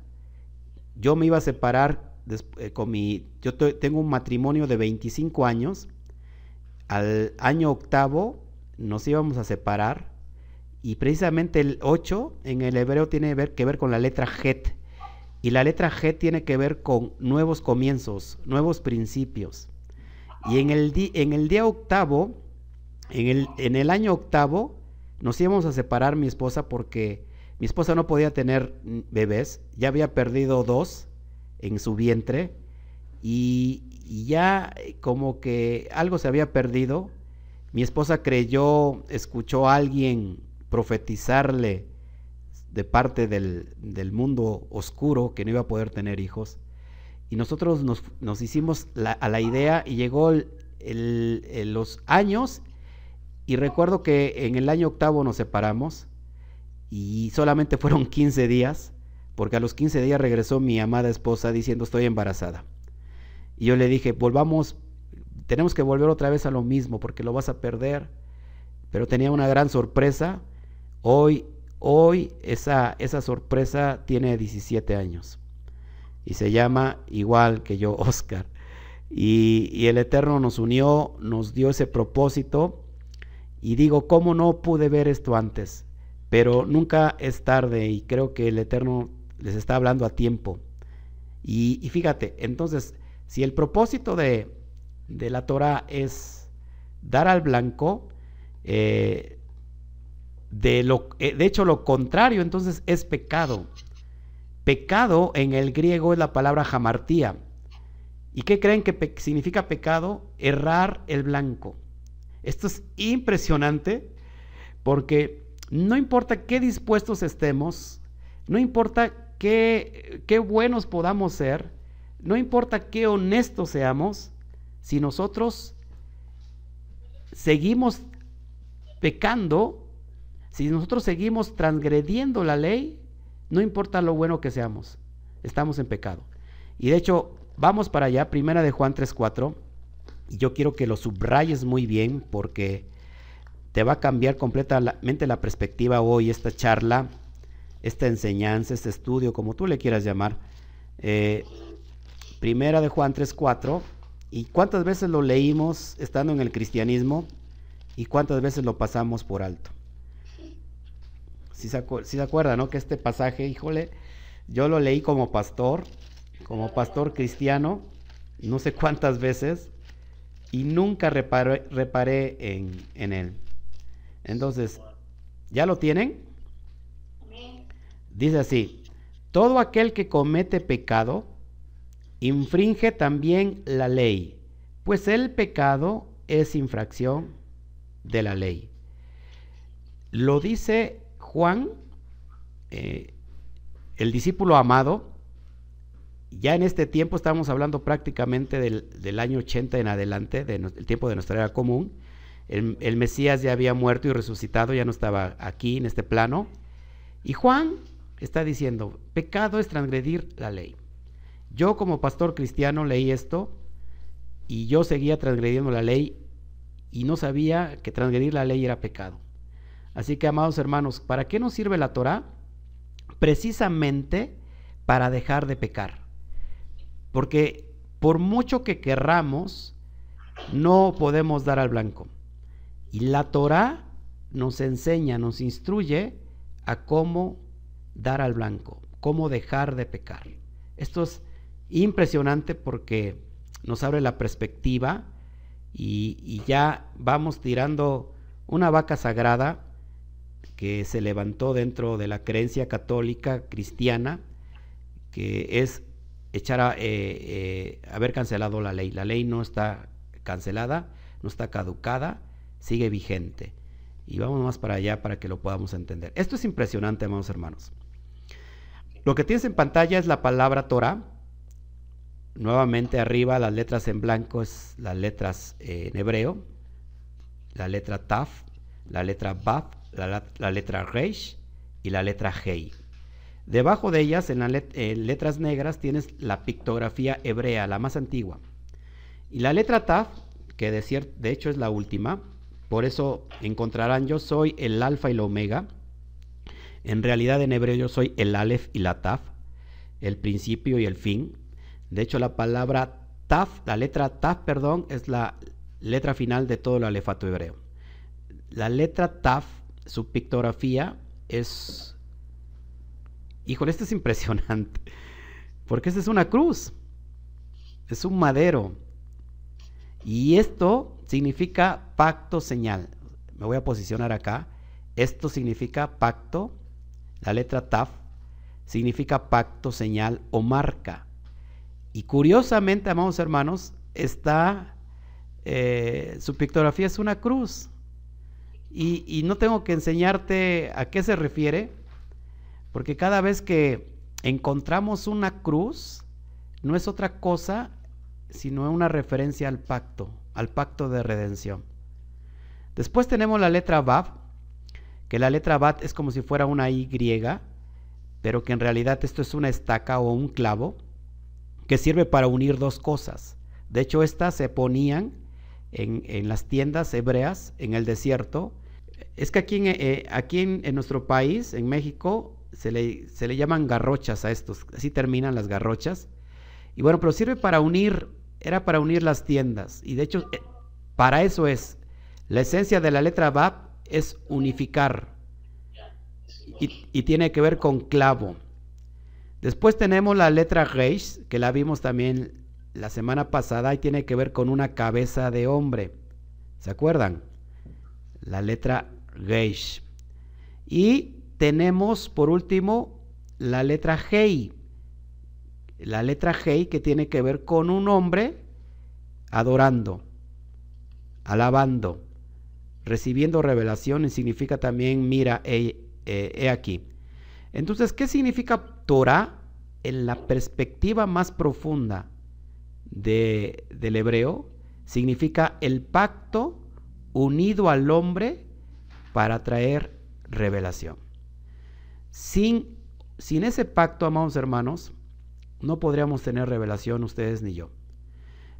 Yo me iba a separar eh, con mi, yo tengo un matrimonio de 25 años, al año octavo nos íbamos a separar y precisamente el 8 en el hebreo tiene que ver con la letra Het. Y la letra G tiene que ver con nuevos comienzos, nuevos principios. Y en el, en el día octavo, en el, en el año octavo, nos íbamos a separar mi esposa porque mi esposa no podía tener bebés, ya había perdido dos en su vientre y, ya como que algo se había perdido. Mi esposa creyó, escuchó a alguien profetizarle de parte del, mundo oscuro que no iba a poder tener hijos. Y nosotros nos, hicimos a la idea y llegó los años y recuerdo que en el año octavo nos separamos y solamente fueron 15 días, porque a los 15 días regresó mi amada esposa diciendo estoy embarazada. Y yo le dije, volvamos, tenemos que volver otra vez a lo mismo porque lo vas a perder. Pero tenía una gran sorpresa. Hoy Hoy esa, esa sorpresa tiene 17 años y se llama igual que yo, Oscar. Y, y, el Eterno nos unió, nos dio ese propósito. Y digo, ¿cómo no pude ver esto antes? Pero nunca es tarde y creo que el Eterno les está hablando a tiempo. Y, fíjate, entonces, si el propósito de, de la Torah es dar al blanco, eh, de, lo, eh, de hecho, lo contrario entonces es pecado. Pecado en el griego es la palabra jamartía. ¿Y qué creen que significa pecado? Errar el blanco. Esto es impresionante porque no importa qué dispuestos estemos, no importa qué, buenos podamos ser, no importa qué honestos seamos, si nosotros seguimos pecando, si nosotros seguimos transgrediendo la ley, no importa lo bueno que seamos, estamos en pecado. Y de hecho, vamos para allá, primera de Juan 3.4, y yo quiero que lo subrayes muy bien porque te va a cambiar completamente la perspectiva hoy, esta charla, esta enseñanza, este estudio, como tú le quieras llamar. Eh, primera de Juan 3.4, ¿y cuántas veces lo leímos estando en el cristianismo? ¿Y cuántas veces lo pasamos por alto? si se, si acuerdan, ¿no? Que este pasaje, híjole, yo lo leí como pastor, como pastor cristiano, no sé cuántas veces, y nunca reparé, reparé en, en él. Entonces, ¿ya lo tienen? Dice así, todo aquel que comete pecado, infringe también la ley, pues el pecado es infracción de la ley. Lo dice Juan, eh, el discípulo amado, ya en este tiempo estamos hablando prácticamente del, año 80 en adelante, del tiempo de nuestra era común. El, el, Mesías ya había muerto y resucitado, ya no estaba aquí en este plano. Y Juan está diciendo, pecado es transgredir la ley. Yo como pastor cristiano leí esto y yo seguía transgrediendo la ley y no sabía que transgredir la ley era pecado. Así que, amados hermanos, ¿para qué nos sirve la Torah? Precisamente para dejar de pecar. Porque por mucho que querramos, no podemos dar al blanco. Y la Torah nos enseña, nos instruye a cómo dar al blanco, cómo dejar de pecar. Esto es impresionante porque nos abre la perspectiva y, ya vamos tirando una vaca sagrada que se levantó dentro de la creencia católica cristiana, que es echar a, eh, haber cancelado la ley. La ley no está cancelada, no está caducada, sigue vigente. Y vamos más para allá para que lo podamos entender. Esto es impresionante, amados hermanos. Lo que tienes en pantalla es la palabra Torah. Nuevamente arriba las letras en blanco es las letras en hebreo. La letra Taf, la letra Baf, la, letra Reish y la letra Hei. Debajo de ellas, en las letras negras, tienes la pictografía hebrea, la más antigua. Y la letra Taf, que de, de hecho es la última, por eso encontrarán yo soy el alfa y el omega. En realidad en hebreo yo soy el alef y la taf, el principio y el fin. De hecho la palabra taf, la letra taf, perdón, es la letra final de todo el alefato hebreo. La letra taf, su pictografía es... Híjole, esto es impresionante. Porque esta es una cruz. Es un madero. Y esto significa pacto señal. Me voy a posicionar acá. Esto significa pacto. La letra taf significa pacto, señal o marca. Y curiosamente, amados hermanos, está, eh, su pictografía es una cruz. Y, no tengo que enseñarte a qué se refiere, porque cada vez que encontramos una cruz, no es otra cosa sino una referencia al pacto, al pacto de redención. Después tenemos la letra Vav, que la letra Vav es como si fuera una Y, pero que en realidad esto es una estaca o un clavo que sirve para unir dos cosas. De hecho, estas se ponían en, las tiendas hebreas en el desierto. Es que aquí, en, eh, aquí en, nuestro país, en México, se le, se le llaman garrochas a estos. Así terminan las garrochas. Y bueno, pero sirve para unir era para unir las tiendas. Y de hecho, eh, para eso es. La esencia de la letra Bab es unificar. Y, tiene que ver con clavo. Después tenemos la letra Reish, que la vimos también la semana pasada y tiene que ver con una cabeza de hombre. ¿Se acuerdan? La letra Reish. Y tenemos por último la letra Hei, la letra Hei que tiene que ver con un hombre adorando, alabando, recibiendo revelación y significa también mira, he, he aquí. Entonces, ¿qué significa Torah en la perspectiva más profunda de, del hebreo? Significa el pacto unido al hombre para traer revelación. Sin, sin ese pacto, amados hermanos, no podríamos tener revelación ustedes ni yo.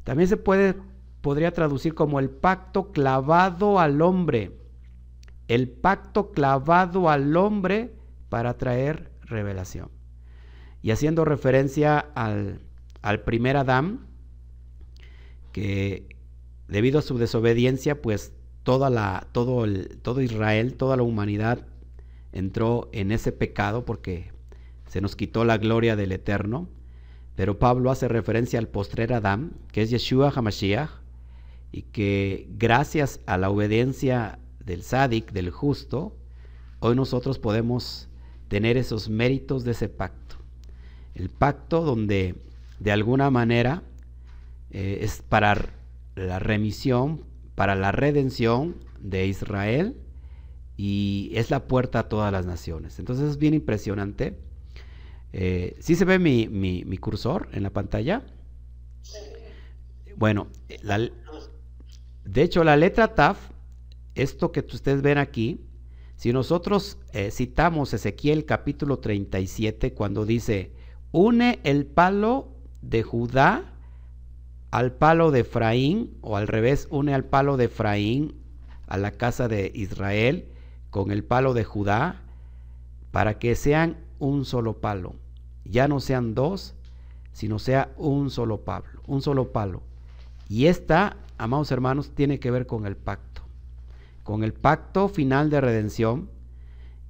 También se puede, podría traducir como el pacto clavado al hombre. El pacto clavado al hombre para traer revelación. Y haciendo referencia al, al primer Adán, que debido a su desobediencia, pues toda la, todo, el, todo Israel, toda la humanidad entró en ese pecado porque se nos quitó la gloria del Eterno. Pero Pablo hace referencia al postrer Adán, que es Yeshua HaMashiach, y que gracias a la obediencia del sádic, del justo, hoy nosotros podemos tener esos méritos de ese pacto. El pacto donde de alguna manera eh, es para la remisión, para la redención de Israel y es la puerta a todas las naciones. Entonces es bien impresionante eh, ¿Sí se ve mi, cursor en la pantalla? Bueno, de hecho la letra TAF, esto que ustedes ven aquí, si nosotros eh, citamos Ezequiel capítulo 37 cuando dice, une el palo de Judá al palo de Efraín, o al revés, une al palo de Efraín a la casa de Israel con el palo de Judá, para que sean un solo palo. Ya no sean dos, sino sea un solo palo, un solo palo. Y esta, amados hermanos, tiene que ver con el pacto, con el pacto final de redención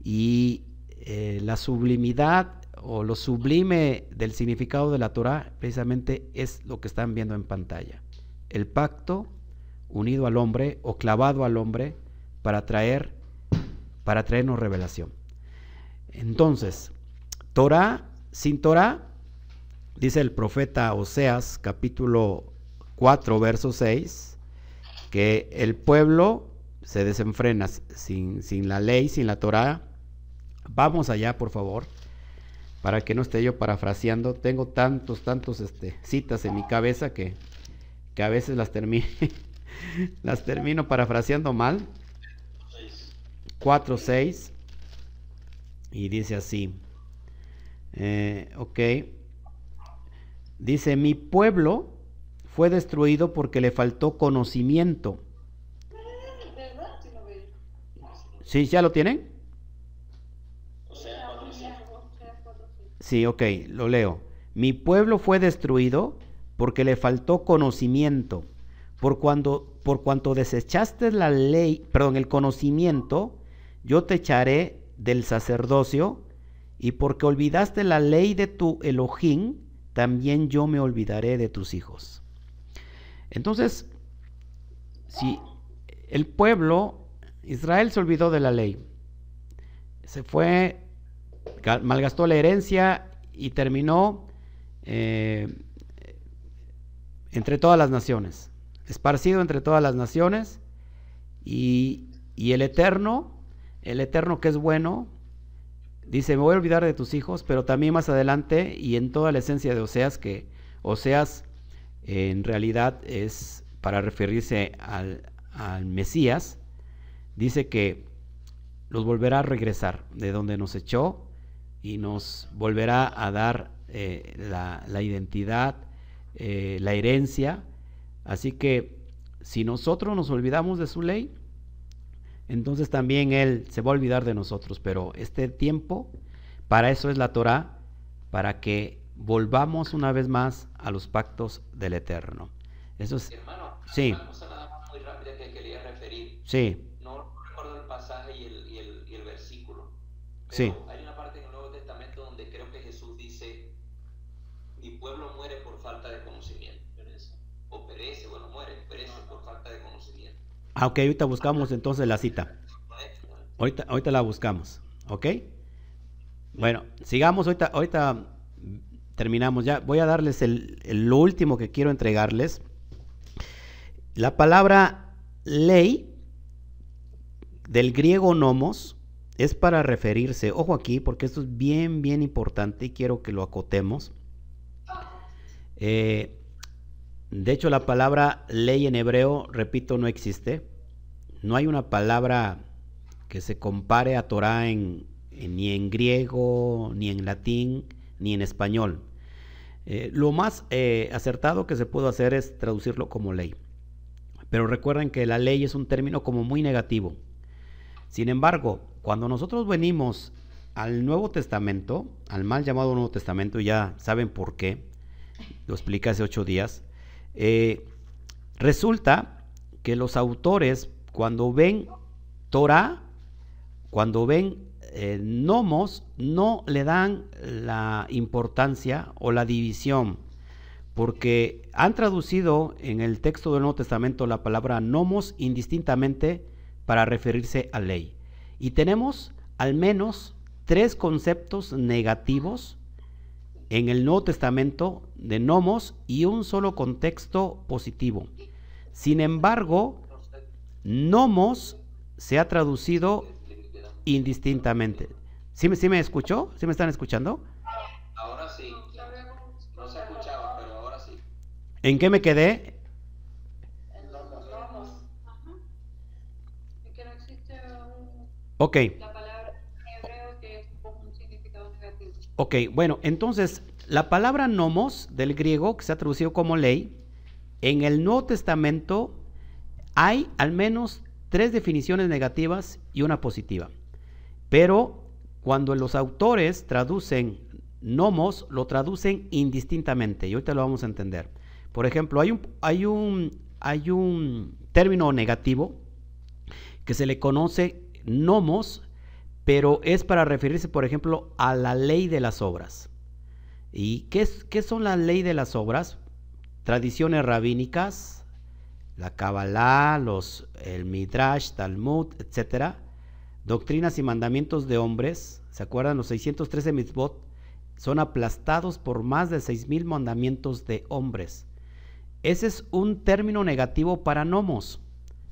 y eh, la sublimidad o lo sublime del significado de la Torah precisamente es lo que están viendo en pantalla. El pacto unido al hombre o clavado al hombre para traer para traernos revelación. Entonces, Torah, sin Torah, dice el profeta Oseas capítulo 4, verso 6, que el pueblo se desenfrena sin, sin la ley, sin la Torah. Vamos allá, por favor, para que no esté yo parafraseando. Tengo tantos, tantos este, citas en mi cabeza que, que a veces las termino, las termino parafraseando mal. 4, 6. Y dice así. Eh, ok. Dice, mi pueblo fue destruido porque le faltó conocimiento. ¿Sí? ¿Ya lo tienen? Sí, ok, lo leo. Mi pueblo fue destruido porque le faltó conocimiento. Por, cuando, por cuanto desechaste la ley, perdón, el conocimiento, yo te echaré del sacerdocio, y porque olvidaste la ley de tu Elohim, también yo me olvidaré de tus hijos. Entonces, si el pueblo, Israel se olvidó de la ley, se fue, malgastó la herencia y terminó eh, entre todas las naciones, esparcido entre todas las naciones, y, y el Eterno, el Eterno que es bueno, dice, me voy a olvidar de tus hijos, pero también más adelante y en toda la esencia de Oseas, que Oseas en realidad es para referirse al, Mesías, dice que los volverá a regresar de donde nos echó y nos volverá a dar eh, la, identidad, eh, la herencia. Así que si nosotros nos olvidamos de su ley, entonces también Él se va a olvidar de nosotros. Pero este tiempo, para eso es la Torah, para que volvamos una vez más a los pactos del Eterno. Eso es. Hermano, sí. una cosa nada más muy rápida que quería referir. Sí. No recuerdo el pasaje y el, y el, y el versículo. Pero sí. Hay una parte en el Nuevo Testamento donde creo que Jesús dice: Mi pueblo muere por falta de conocimiento. O perece, bueno, muere, perece por falta de conocimiento. Ah, ok, ahorita buscamos entonces la cita. Ahorita, ahorita la buscamos, ¿ok? Bueno, sigamos, ahorita, ahorita terminamos ya. Voy a darles el, último que quiero entregarles. La palabra ley del griego nomos es para referirse, ojo aquí, porque esto es bien, bien importante y quiero que lo acotemos. Eh, de hecho, la palabra ley en hebreo, repito, no existe. No hay una palabra que se compare a Torah en, ni en griego, ni en latín, ni en español. Eh, lo más eh, acertado que se puede hacer es traducirlo como ley. Pero recuerden que la ley es un término como muy negativo. Sin embargo, cuando nosotros venimos al Nuevo Testamento, al mal llamado Nuevo Testamento, ya saben por qué, lo expliqué hace ocho días, eh, resulta que los autores, cuando ven Torah, cuando ven eh, nomos, no le dan la importancia o la división, porque han traducido en el texto del Nuevo Testamento la palabra nomos indistintamente para referirse a ley. Y tenemos al menos tres conceptos negativos en el Nuevo Testamento de nomos y un solo contexto positivo. Sin embargo, nomos se ha traducido indistintamente. ¿Sí me, sí me escuchó? ¿Sí me están escuchando? Ahora sí. No se escuchaba, pero ahora sí. ¿En qué me quedé? En los nomos. Es que no existe un, Ok. la palabra en hebreo que es con un significado negativo. Ok, bueno, entonces la palabra nomos del griego, que se ha traducido como ley, en el Nuevo Testamento hay al menos tres definiciones negativas y una positiva. Pero cuando los autores traducen nomos, lo traducen indistintamente, y ahorita lo vamos a entender. Por ejemplo, hay un, hay un, hay un término negativo que se le conoce nomos, pero es para referirse, por ejemplo, a la ley de las obras. ¿Y qué, es, qué son la ley de las obras? Tradiciones rabínicas, la Kabbalah, los, el Midrash, Talmud, etcétera, doctrinas y mandamientos de hombres, ¿se acuerdan? Los 613 mitzvot, son aplastados por más de seis mil mandamientos de hombres. Ese es un término negativo para nomos.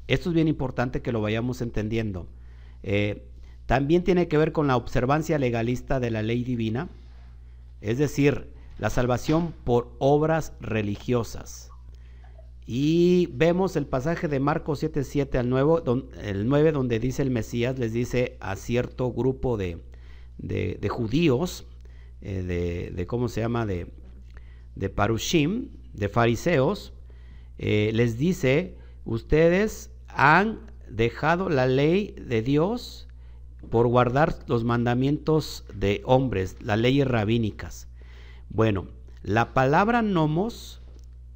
Esto es bien importante que lo vayamos entendiendo. Eh, también tiene que ver con la observancia legalista de la ley divina, es decir, la salvación por obras religiosas. Y vemos el pasaje de Marcos 7, 7 al 9, el 9, donde dice el Mesías, les dice a cierto grupo de, de, judíos, eh, de, ¿cómo se llama?, de, de parushim, de fariseos, eh, les dice, ustedes han dejado la ley de Dios por guardar los mandamientos de hombres, las leyes rabínicas. Bueno, la palabra nomos,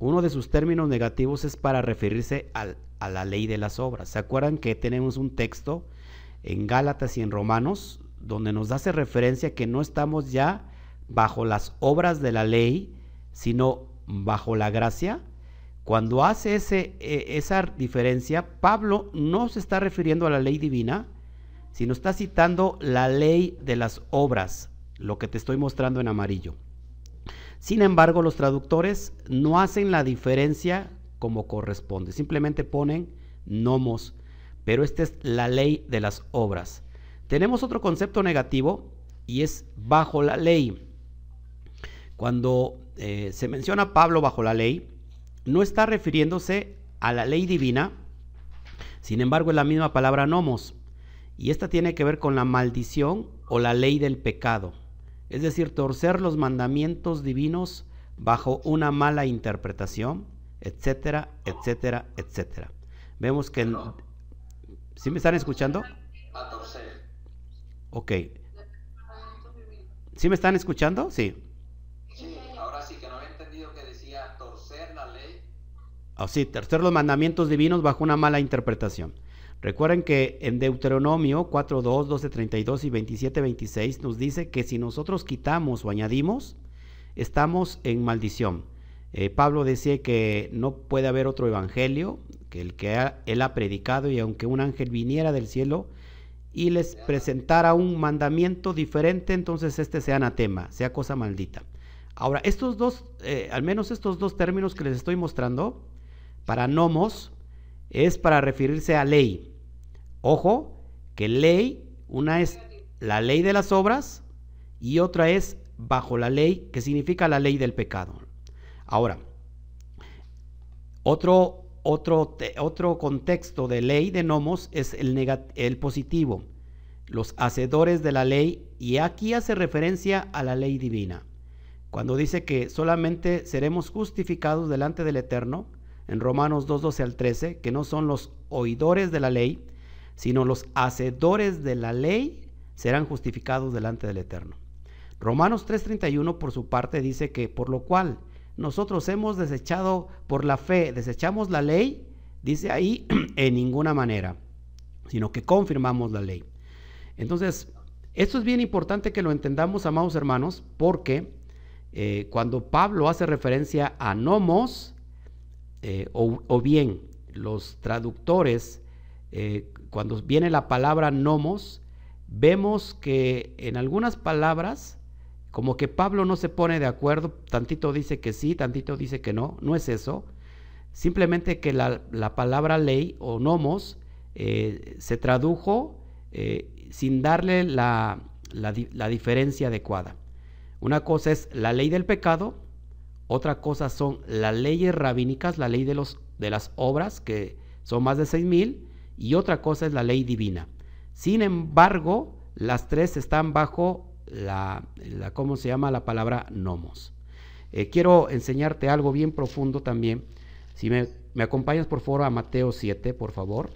uno de sus términos negativos es para referirse a la ley de las obras. ¿Se acuerdan que tenemos un texto en Gálatas y en Romanos donde nos hace referencia que no estamos ya bajo las obras de la ley, sino bajo la gracia? Cuando hace e, esa diferencia, Pablo no se está refiriendo a la ley divina, sino está citando la ley de las obras, lo que te estoy mostrando en amarillo. Sin embargo, los traductores no hacen la diferencia como corresponde, simplemente ponen nomos, pero esta es la ley de las obras. Tenemos otro concepto negativo y es bajo la ley. Cuando eh, se menciona Pablo bajo la ley, no está refiriéndose a la ley divina, sin embargo es la misma palabra nomos, y esta tiene que ver con la maldición o la ley del pecado, es decir, torcer los mandamientos divinos bajo una mala interpretación, etcétera, etcétera, etcétera. Vemos que... En... ¿Sí me están escuchando? Ok. ¿Sí me están escuchando? Sí. o sí, tercer los mandamientos divinos bajo una mala interpretación. Recuerden que en Deuteronomio 4.2, 12.32 y 27.26 nos dice que si nosotros quitamos o añadimos, estamos en maldición. Eh, Pablo decía que no puede haber otro evangelio que el que él ha predicado y aunque un ángel viniera del cielo y les presentara un mandamiento diferente, entonces este sea anatema, sea cosa maldita. Ahora, estos dos, eh, al menos estos dos términos que les estoy mostrando, para nomos es para referirse a ley. Ojo, que ley, una es la ley de las obras y otra es bajo la ley, que significa la ley del pecado. Ahora, otro, otro, otro contexto de ley de nomos es el, el positivo, los hacedores de la ley, y aquí hace referencia a la ley divina. Cuando dice que solamente seremos justificados delante del Eterno, en Romanos 2, 12 al 13, que no son los oidores de la ley, sino los hacedores de la ley serán justificados delante del Eterno. Romanos 3:31 por su parte dice que por lo cual nosotros hemos desechado por la fe, desechamos la ley, dice ahí en ninguna manera, sino que confirmamos la ley. Entonces, esto es bien importante que lo entendamos, amados hermanos, porque eh, cuando Pablo hace referencia a nomos, eh, o, bien los traductores, eh, cuando viene la palabra nomos, vemos que en algunas palabras, como que Pablo no se pone de acuerdo, tantito dice que sí, tantito dice que no, no es eso. Simplemente que la, palabra ley o nomos eh, se tradujo sin darle la, la diferencia adecuada. Una cosa es la ley del pecado otra cosa son las leyes rabínicas, la ley de, los, de las obras, que son más de seis mil, y otra cosa es la ley divina. Sin embargo, las tres están bajo la, ¿cómo se llama? La palabra nomos. Eh, quiero enseñarte algo bien profundo también. Si me, me acompañas por favor a Mateo 7, por favor.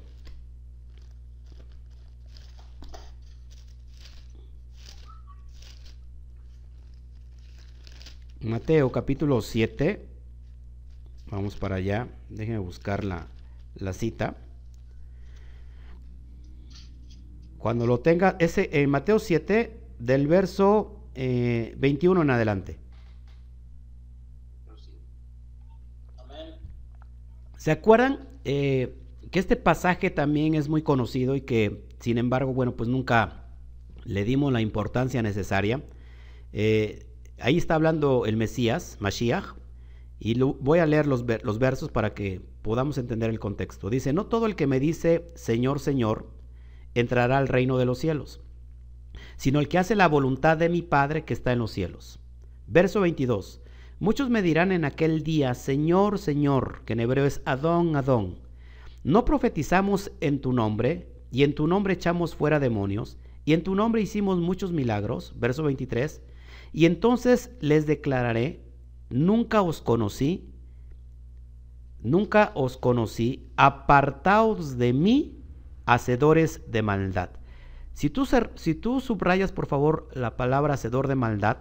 Mateo capítulo 7, vamos para allá, déjenme buscar la, cita. Cuando lo tenga, ese en Mateo 7, del verso 21 eh, en adelante. ¿Se acuerdan eh, que este pasaje también es muy conocido y que, sin embargo, bueno, pues nunca le dimos la importancia necesaria? Eh, ahí está hablando el Mesías, Mashiach, y voy a leer los, los versos para que podamos entender el contexto. Dice, no todo el que me dice Señor, Señor, entrará al reino de los cielos, sino el que hace la voluntad de mi Padre que está en los cielos. Verso 22. Muchos me dirán en aquel día, Señor, Señor, que en hebreo es Adón, Adón. ¿No profetizamos en tu nombre y en tu nombre echamos fuera demonios y en tu nombre hicimos muchos milagros? Verso 23. Y entonces les declararé, nunca os conocí, nunca os conocí, apartaos de mí, hacedores de maldad. Si tú, si tú subrayas por favor la palabra hacedor de maldad,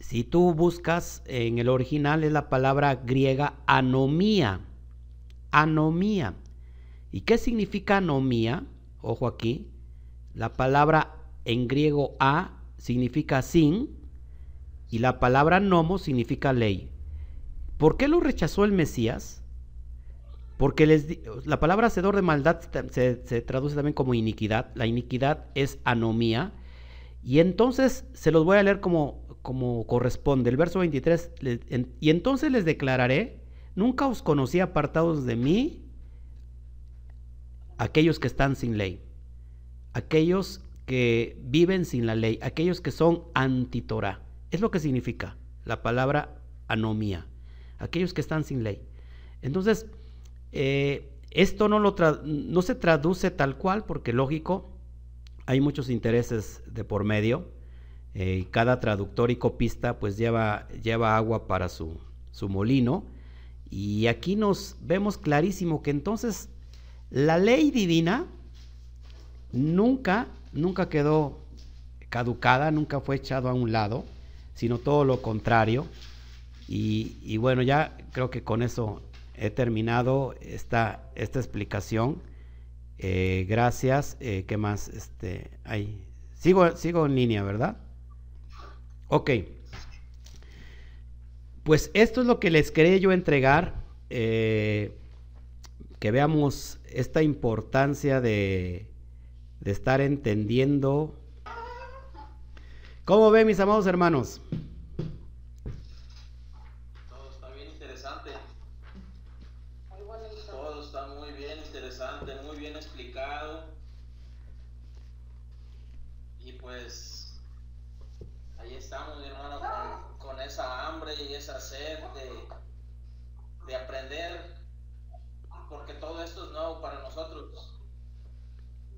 si tú buscas en el original es la palabra griega anomía, anomía. ¿Y qué significa anomía? Ojo aquí, la palabra en griego a significa sin y la palabra nomo significa ley. ¿Por qué lo rechazó el Mesías? Porque les, la palabra hacedor de maldad se, traduce también como iniquidad. La iniquidad es anomía. Y entonces se los voy a leer como, como corresponde. El verso 23. y entonces les declararé, nunca os conocí apartados de mí, aquellos que están sin ley. Aquellos que viven sin la ley. Aquellos que son antitorá. Es lo que significa la palabra anomía. Aquellos que están sin ley. Entonces, eh, esto no, lo no se traduce tal cual porque lógico, hay muchos intereses de por medio. Eh, cada traductor y copista pues lleva, lleva agua para su, su molino. Y aquí nos vemos clarísimo que entonces la ley divina nunca, nunca quedó caducada, nunca fue echado a un lado, sino todo lo contrario. Y, y bueno, ya creo que con eso he terminado esta, esta explicación. Eh, gracias. Eh, ¿Qué más? Este, ahí. Sigo, sigo en línea, ¿verdad? Ok. Pues esto es lo que les quería yo entregar. Eh, que veamos esta importancia de, de estar entendiendo. ¿Cómo ven mis amados hermanos? de aprender, porque todo esto es nuevo para nosotros.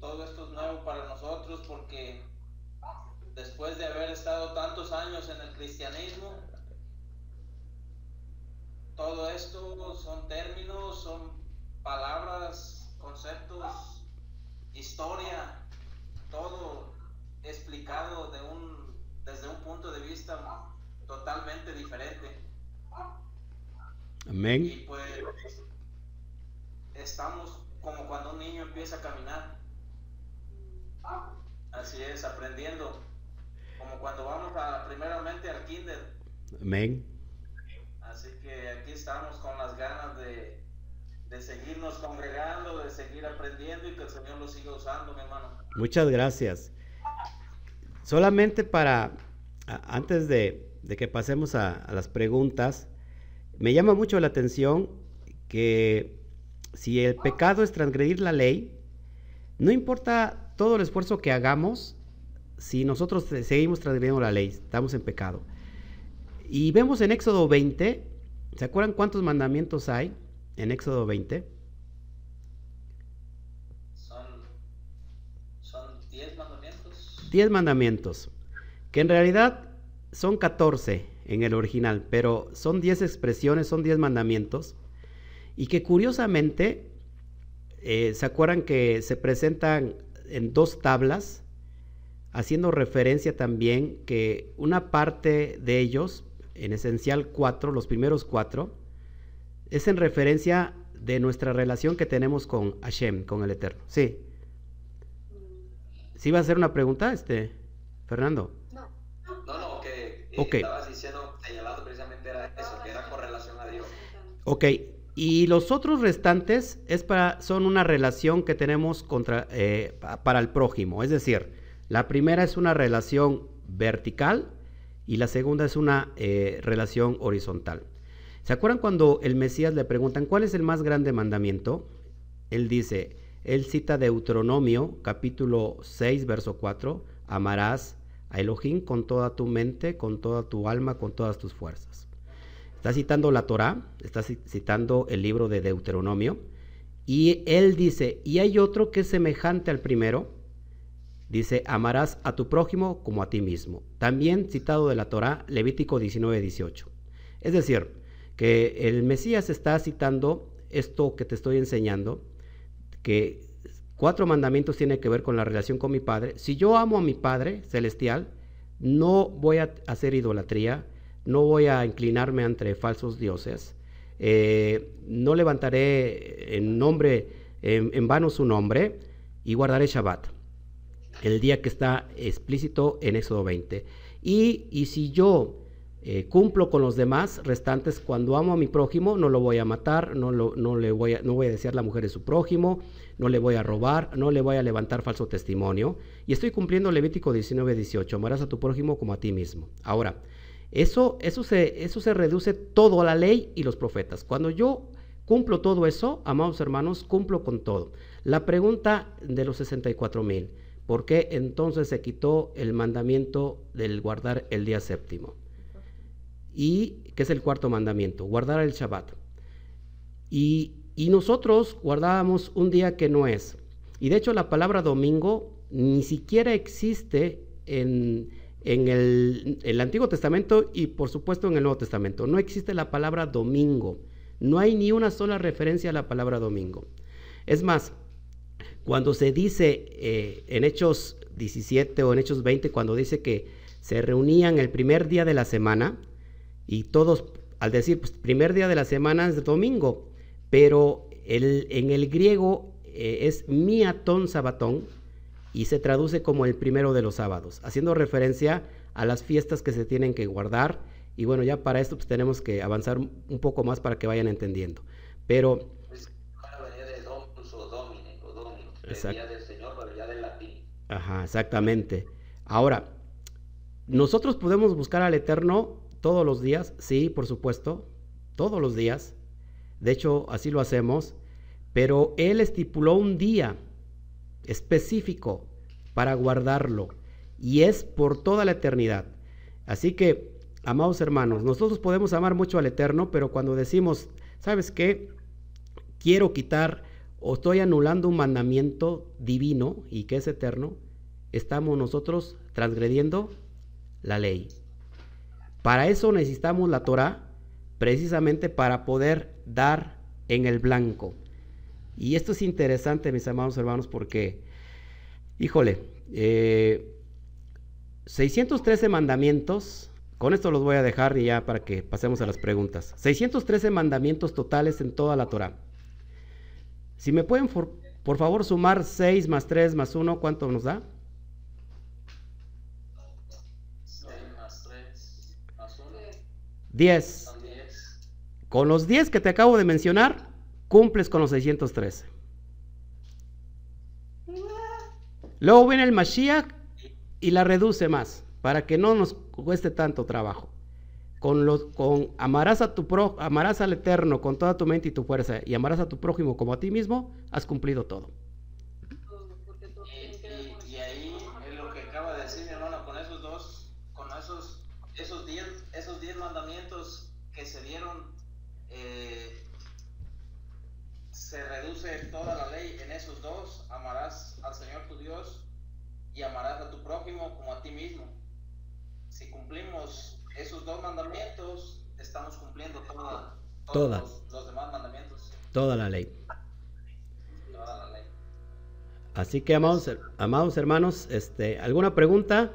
Todo esto es nuevo para nosotros porque después de haber estado tantos años en el cristianismo, todo esto son términos, son palabras, conceptos, historia, todo explicado de un, desde un punto de vista totalmente diferente. Amén. Y pues estamos como cuando un niño empieza a caminar. Así es, aprendiendo. Como cuando vamos a, primeramente al kinder. Amén. Así que aquí estamos con las ganas de, de seguirnos congregando, de seguir aprendiendo y que el Señor lo siga usando, mi hermano. Muchas gracias. Solamente para, antes de, de que pasemos a, las preguntas, me llama mucho la atención que si el pecado es transgredir la ley, no importa todo el esfuerzo que hagamos, si nosotros seguimos transgrediendo la ley, estamos en pecado. Y vemos en Éxodo 20, ¿se acuerdan cuántos mandamientos hay en Éxodo 20? Son 10 mandamientos. 10 mandamientos, que en realidad son 14 en el original, pero son 10 expresiones, son 10 mandamientos, y que curiosamente, eh, ¿se acuerdan que se presentan en dos tablas, haciendo referencia también que una parte de ellos, en esencial cuatro, los primeros cuatro, es en referencia de nuestra relación que tenemos con Hashem, con el Eterno. Sí. ¿Sí va a hacer una pregunta, este, Fernando? Ok. Estabas diciendo, señalado precisamente era eso, que era con relación a Dios. Ok, y los otros restantes es para, son una relación que tenemos contra, eh, para el prójimo. Es decir, la primera es una relación vertical y la segunda es una eh, relación horizontal. ¿Se acuerdan cuando el Mesías le preguntan cuál es el más grande mandamiento? Él dice, él cita Deuteronomio capítulo 6, verso 4, amarás a Elohim con toda tu mente, con toda tu alma, con todas tus fuerzas. Está citando la Torá, está citando el libro de Deuteronomio, y él dice, y hay otro que es semejante al primero, dice, amarás a tu prójimo como a ti mismo. También citado de la Torá, Levítico 19, 18. Es decir, que el Mesías está citando esto que te estoy enseñando, que cuatro mandamientos tienen que ver con la relación con mi Padre. Si yo amo a mi Padre celestial, no voy a hacer idolatría, no voy a inclinarme ante falsos dioses, eh, no levantaré en nombre, en, vano su nombre y guardaré Shabbat, el día que está explícito en Éxodo 20. Y, y si yo eh, cumplo con los demás restantes. Cuando amo a mi prójimo, no lo voy a matar, no, no, le voy a, no voy a desear la mujer de su prójimo, no le voy a robar, no le voy a levantar falso testimonio. Y estoy cumpliendo Levítico 19, 18. Amarás a tu prójimo como a ti mismo. Ahora, eso, eso, se, eso se reduce todo a la ley y los profetas. Cuando yo cumplo todo eso, amados hermanos, cumplo con todo. La pregunta de los 64 mil, ¿por qué entonces se quitó el mandamiento del guardar el día séptimo? y que es el cuarto mandamiento, guardar el Shabbat. Y, nosotros guardábamos un día que no es. Y de hecho la palabra domingo ni siquiera existe en, el, el, Antiguo Testamento y por supuesto en el Nuevo Testamento. No existe la palabra domingo. No hay ni una sola referencia a la palabra domingo. Es más, cuando se dice eh, en Hechos 17 o en Hechos 20, cuando dice que se reunían el primer día de la semana, y todos, al decir, pues, primer día de la semana es domingo, pero en el griego eh, es miatón sabatón y se traduce como el primero de los sábados, haciendo referencia a las fiestas que se tienen que guardar. Y bueno, ya para esto pues, tenemos que avanzar un poco más para que vayan entendiendo. Pero... Ajá, exactamente. Ahora, nosotros podemos buscar al Eterno todos los días, sí, por supuesto, todos los días. De hecho, así lo hacemos. Pero Él estipuló un día específico para guardarlo. Y es por toda la eternidad. Así que, amados hermanos, nosotros podemos amar mucho al Eterno, pero cuando decimos, ¿sabes qué? Quiero quitar o estoy anulando un mandamiento divino y que es eterno, estamos nosotros transgrediendo la ley. Para eso necesitamos la Torah, precisamente para poder dar en el blanco. Y esto es interesante, mis amados hermanos, porque, híjole, 613 eh, mandamientos, con esto los voy a dejar ya para que pasemos a las preguntas. 613 mandamientos totales en toda la Torah. Si me pueden, por, por favor, sumar 6 más 3 más 1, ¿cuánto nos da? 10. Con los 10 que te acabo de mencionar, cumples con los 613. Luego viene el Mashiach y la reduce más, para que no nos cueste tanto trabajo. Con los, con amarás a tu pro, amarás al Eterno con toda tu mente y tu fuerza, y amarás a tu prójimo como a ti mismo, has cumplido todo. Se reduce toda la ley en esos dos, amarás al Señor tu Dios y amarás a tu prójimo como a ti mismo. Si cumplimos esos dos mandamientos, estamos cumpliendo toda, todos Los, demás mandamientos. Toda la ley. Así que, amados, amados hermanos, este, ¿alguna pregunta?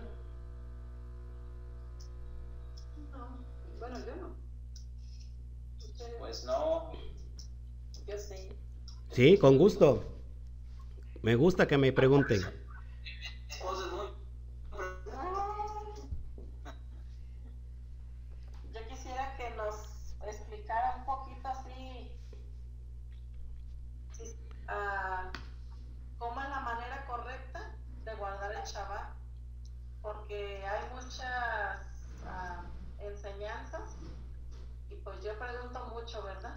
Sí, con gusto. Me gusta que me pregunten. Yo quisiera que nos explicara un poquito así uh, cómo es la manera correcta de guardar el Shabbat, porque hay muchas uh, mucho, ¿verdad?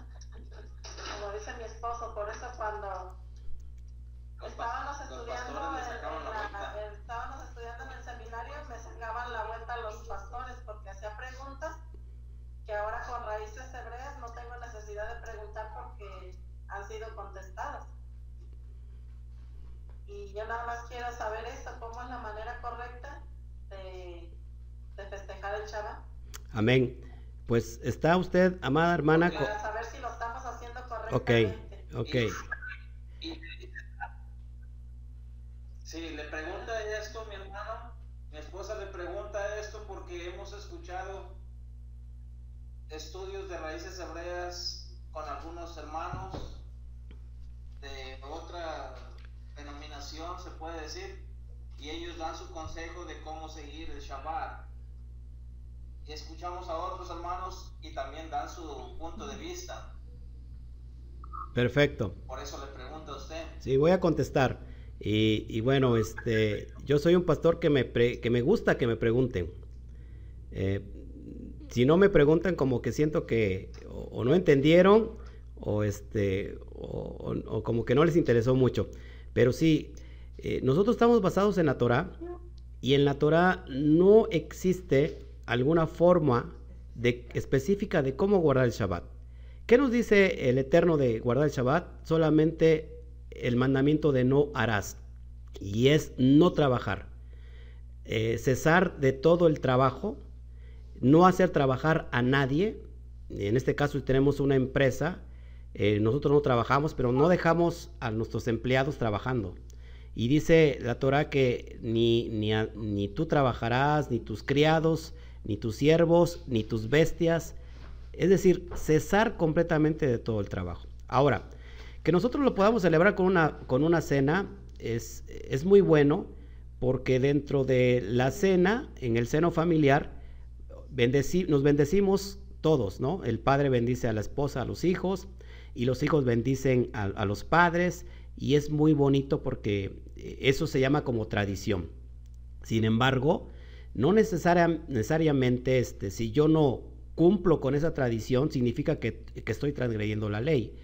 Como dice mi esposo, por eso cuando estábamos estudiando, en, estábamos estudiando en el seminario, me sacaban la vuelta los pastores porque hacía preguntas que ahora con raíces hebreas no tengo necesidad de preguntar porque han sido contestadas. Y yo nada más quiero saber esto, cómo es la manera correcta de, de festejar el Shabbat. Amén. Pues está usted, amada hermana. Para saber si lo estamos haciendo correctamente. Ok, ok. Sí, le pregunta esto mi hermano, mi esposa le pregunta esto porque hemos escuchado estudios de raíces hebreas con algunos hermanos de otra denominación, se puede decir, y ellos dan su consejo de cómo seguir el Shabbat. Y escuchamos a otros hermanos y también dan su punto de vista. Perfecto. Por eso le pregunto a usted. Sí, voy a contestar. Y, bueno, este, yo soy un pastor que me, pre, que me gusta que me pregunten. Eh, si no me preguntan, como que siento que o, no entendieron o, este, o, o, como que no les interesó mucho. Pero sí, eh, nosotros estamos basados en la Torah y en la Torah no existe alguna forma de, específica de cómo guardar el Shabbat. ¿Qué nos dice el Eterno de guardar el Shabbat? Solamente el mandamiento de no harás y es no trabajar. Eh, cesar de todo el trabajo, no hacer trabajar a nadie. En este caso tenemos una empresa, eh, nosotros no trabajamos, pero no dejamos a nuestros empleados trabajando. Y dice la Torah que ni, ni, ni tú trabajarás, ni tus criados, ni tus siervos, ni tus bestias. Es decir, cesar completamente de todo el trabajo. Ahora, que nosotros lo podamos celebrar con una, con una cena es, es muy bueno porque dentro de la cena, en el seno familiar, nos bendecimos todos, ¿no? El padre bendice a la esposa, a los hijos, y los hijos bendicen a, los padres, y es muy bonito porque eso se llama como tradición. Sin embargo, no necesaria, necesariamente este, si yo no cumplo con esa tradición, significa que, que estoy transgrediendo la ley.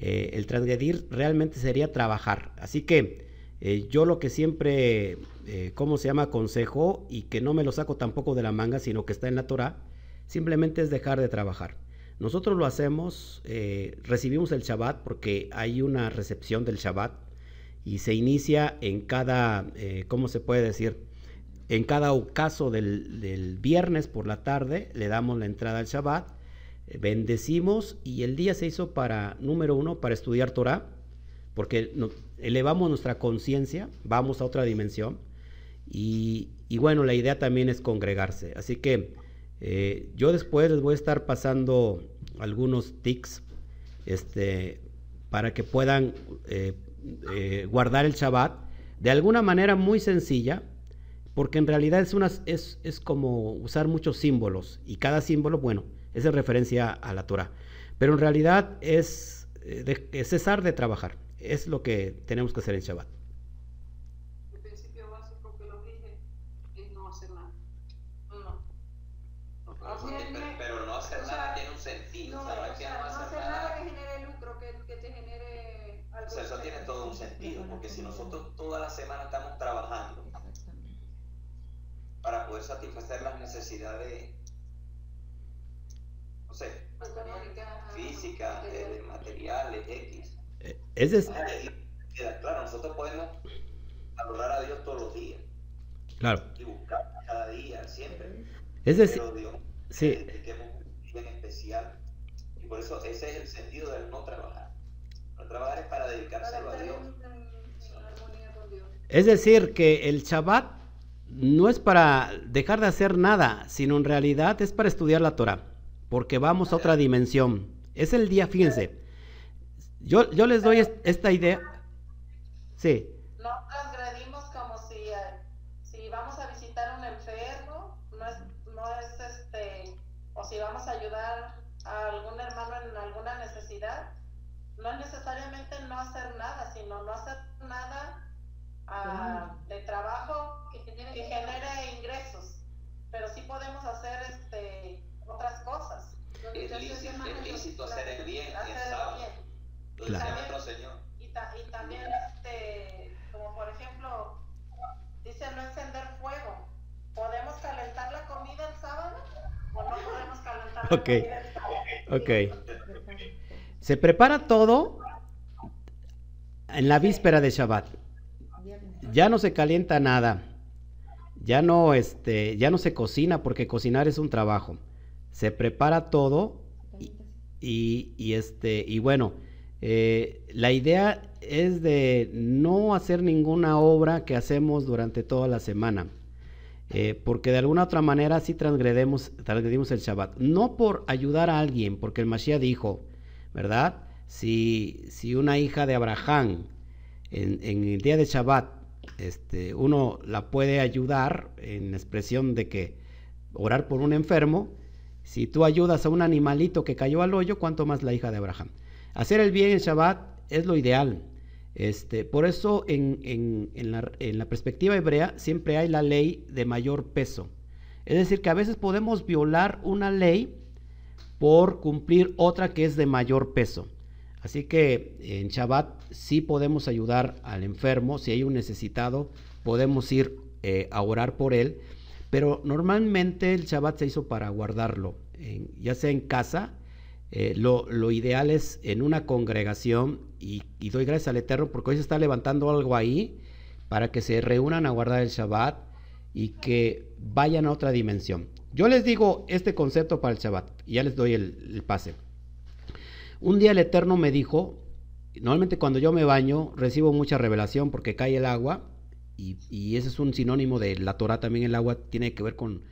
Eh, el transgredir realmente sería trabajar. Así que eh, yo lo que siempre, eh, ¿cómo se llama? Consejo y que no me lo saco tampoco de la manga, sino que está en la Torah, simplemente es dejar de trabajar. Nosotros lo hacemos, eh, recibimos el Shabbat porque hay una recepción del Shabbat y se inicia en cada, ¿cómo se puede decir? En cada ocaso del, del, viernes por la tarde le damos la entrada al Shabbat, bendecimos y el día se hizo para, número uno, para estudiar Torah, porque elevamos nuestra conciencia, vamos a otra dimensión y, y, bueno, la idea también es congregarse. Así que eh, yo después les voy a estar pasando algunos tics este, para que puedan eh, eh, guardar el Shabbat de alguna manera muy sencilla, porque en realidad es, una, es, es como usar muchos símbolos y cada símbolo, bueno, es en referencia a la Torah, pero en realidad es, de, es cesar de trabajar, es lo que tenemos que hacer en Shabbat. El principio básico que lo dije es no hacer nada. No. Pero, pero no hacer o sea, nada tiene un sentido, No, ¿sabes? o que sea, no no hacer hacer nada. nada que genere lucro, que, que te genere algo. O sea, eso tiene todo un sentido, porque si nosotros toda la semana estamos trabajando para poder satisfacer las necesidades, sé, Económica, físicas, material. eh, materiales, X. Eh, Es decir, Ah, y queda claro, nosotros podemos adorar a Dios todos los días claro, y buscar cada día, siempre. es decir, Pero Dios, sí. dediquemos un día en especial. Y por eso ese es el sentido del no trabajar. No trabajar es para Para dedicárselo a Dios. Es decir, que el Shabbat no es para dejar de hacer nada, sino en realidad es para estudiar la Torah, porque vamos a otra dimensión. Es el día, fíjense. Yo, yo les doy est- esta idea. Sí, No transgredimos como si, si vamos a visitar a un enfermo, no es, no es este, o si vamos a ayudar a algún hermano en alguna necesidad, no es necesariamente no hacer nada, sino no hacer nada ah, de trabajo que, que genere ingresos, pero sí podemos hacer este, otras cosas. Lo que Es lícito, es lícito hacer Lo Claro. decía nuestro Señor. Y, ta- y también, este, como por ejemplo, dice no encender fuego. ¿Podemos calentar la comida el sábado? ¿O no podemos calentar la Ok. comida el sábado? Ok. Se prepara todo en la víspera de Shabbat. Ya no se calienta nada. Ya no, este, ya no se cocina porque cocinar es un trabajo. Se prepara todo y, y, este, y bueno, eh, la idea es de no hacer ninguna obra que hacemos durante toda la semana. Eh, porque de alguna otra manera sí transgredimos, transgredimos el Shabbat. No por ayudar a alguien, porque el Mashiach dijo, ¿verdad? Si, si una hija de Abraham en, en el día de Shabbat, este, uno la puede ayudar en expresión de que orar por un enfermo, si tú ayudas a un animalito que cayó al hoyo, ¿cuánto más la hija de Abraham? Hacer el bien en Shabbat es lo ideal. Este, por eso en, en, en, la, en, la, perspectiva hebrea siempre hay la ley de mayor peso. Es decir, que a veces podemos violar una ley por cumplir otra que es de mayor peso. Así que en Shabbat sí podemos ayudar al enfermo, si hay un necesitado, podemos ir eh, a orar por él, pero normalmente el Shabbat se hizo para guardarlo, ya sea en casa, eh, lo, ideal es en una congregación y, y, doy gracias al Eterno porque hoy se está levantando algo ahí para que se reúnan a guardar el Shabbat y que vayan a otra dimensión. Yo les digo este concepto para el Shabbat y ya les doy el, el pase. Un día el Eterno me dijo, normalmente cuando yo me baño recibo mucha revelación porque cae el agua y, y ese es un sinónimo de la Torah también el agua tiene que ver con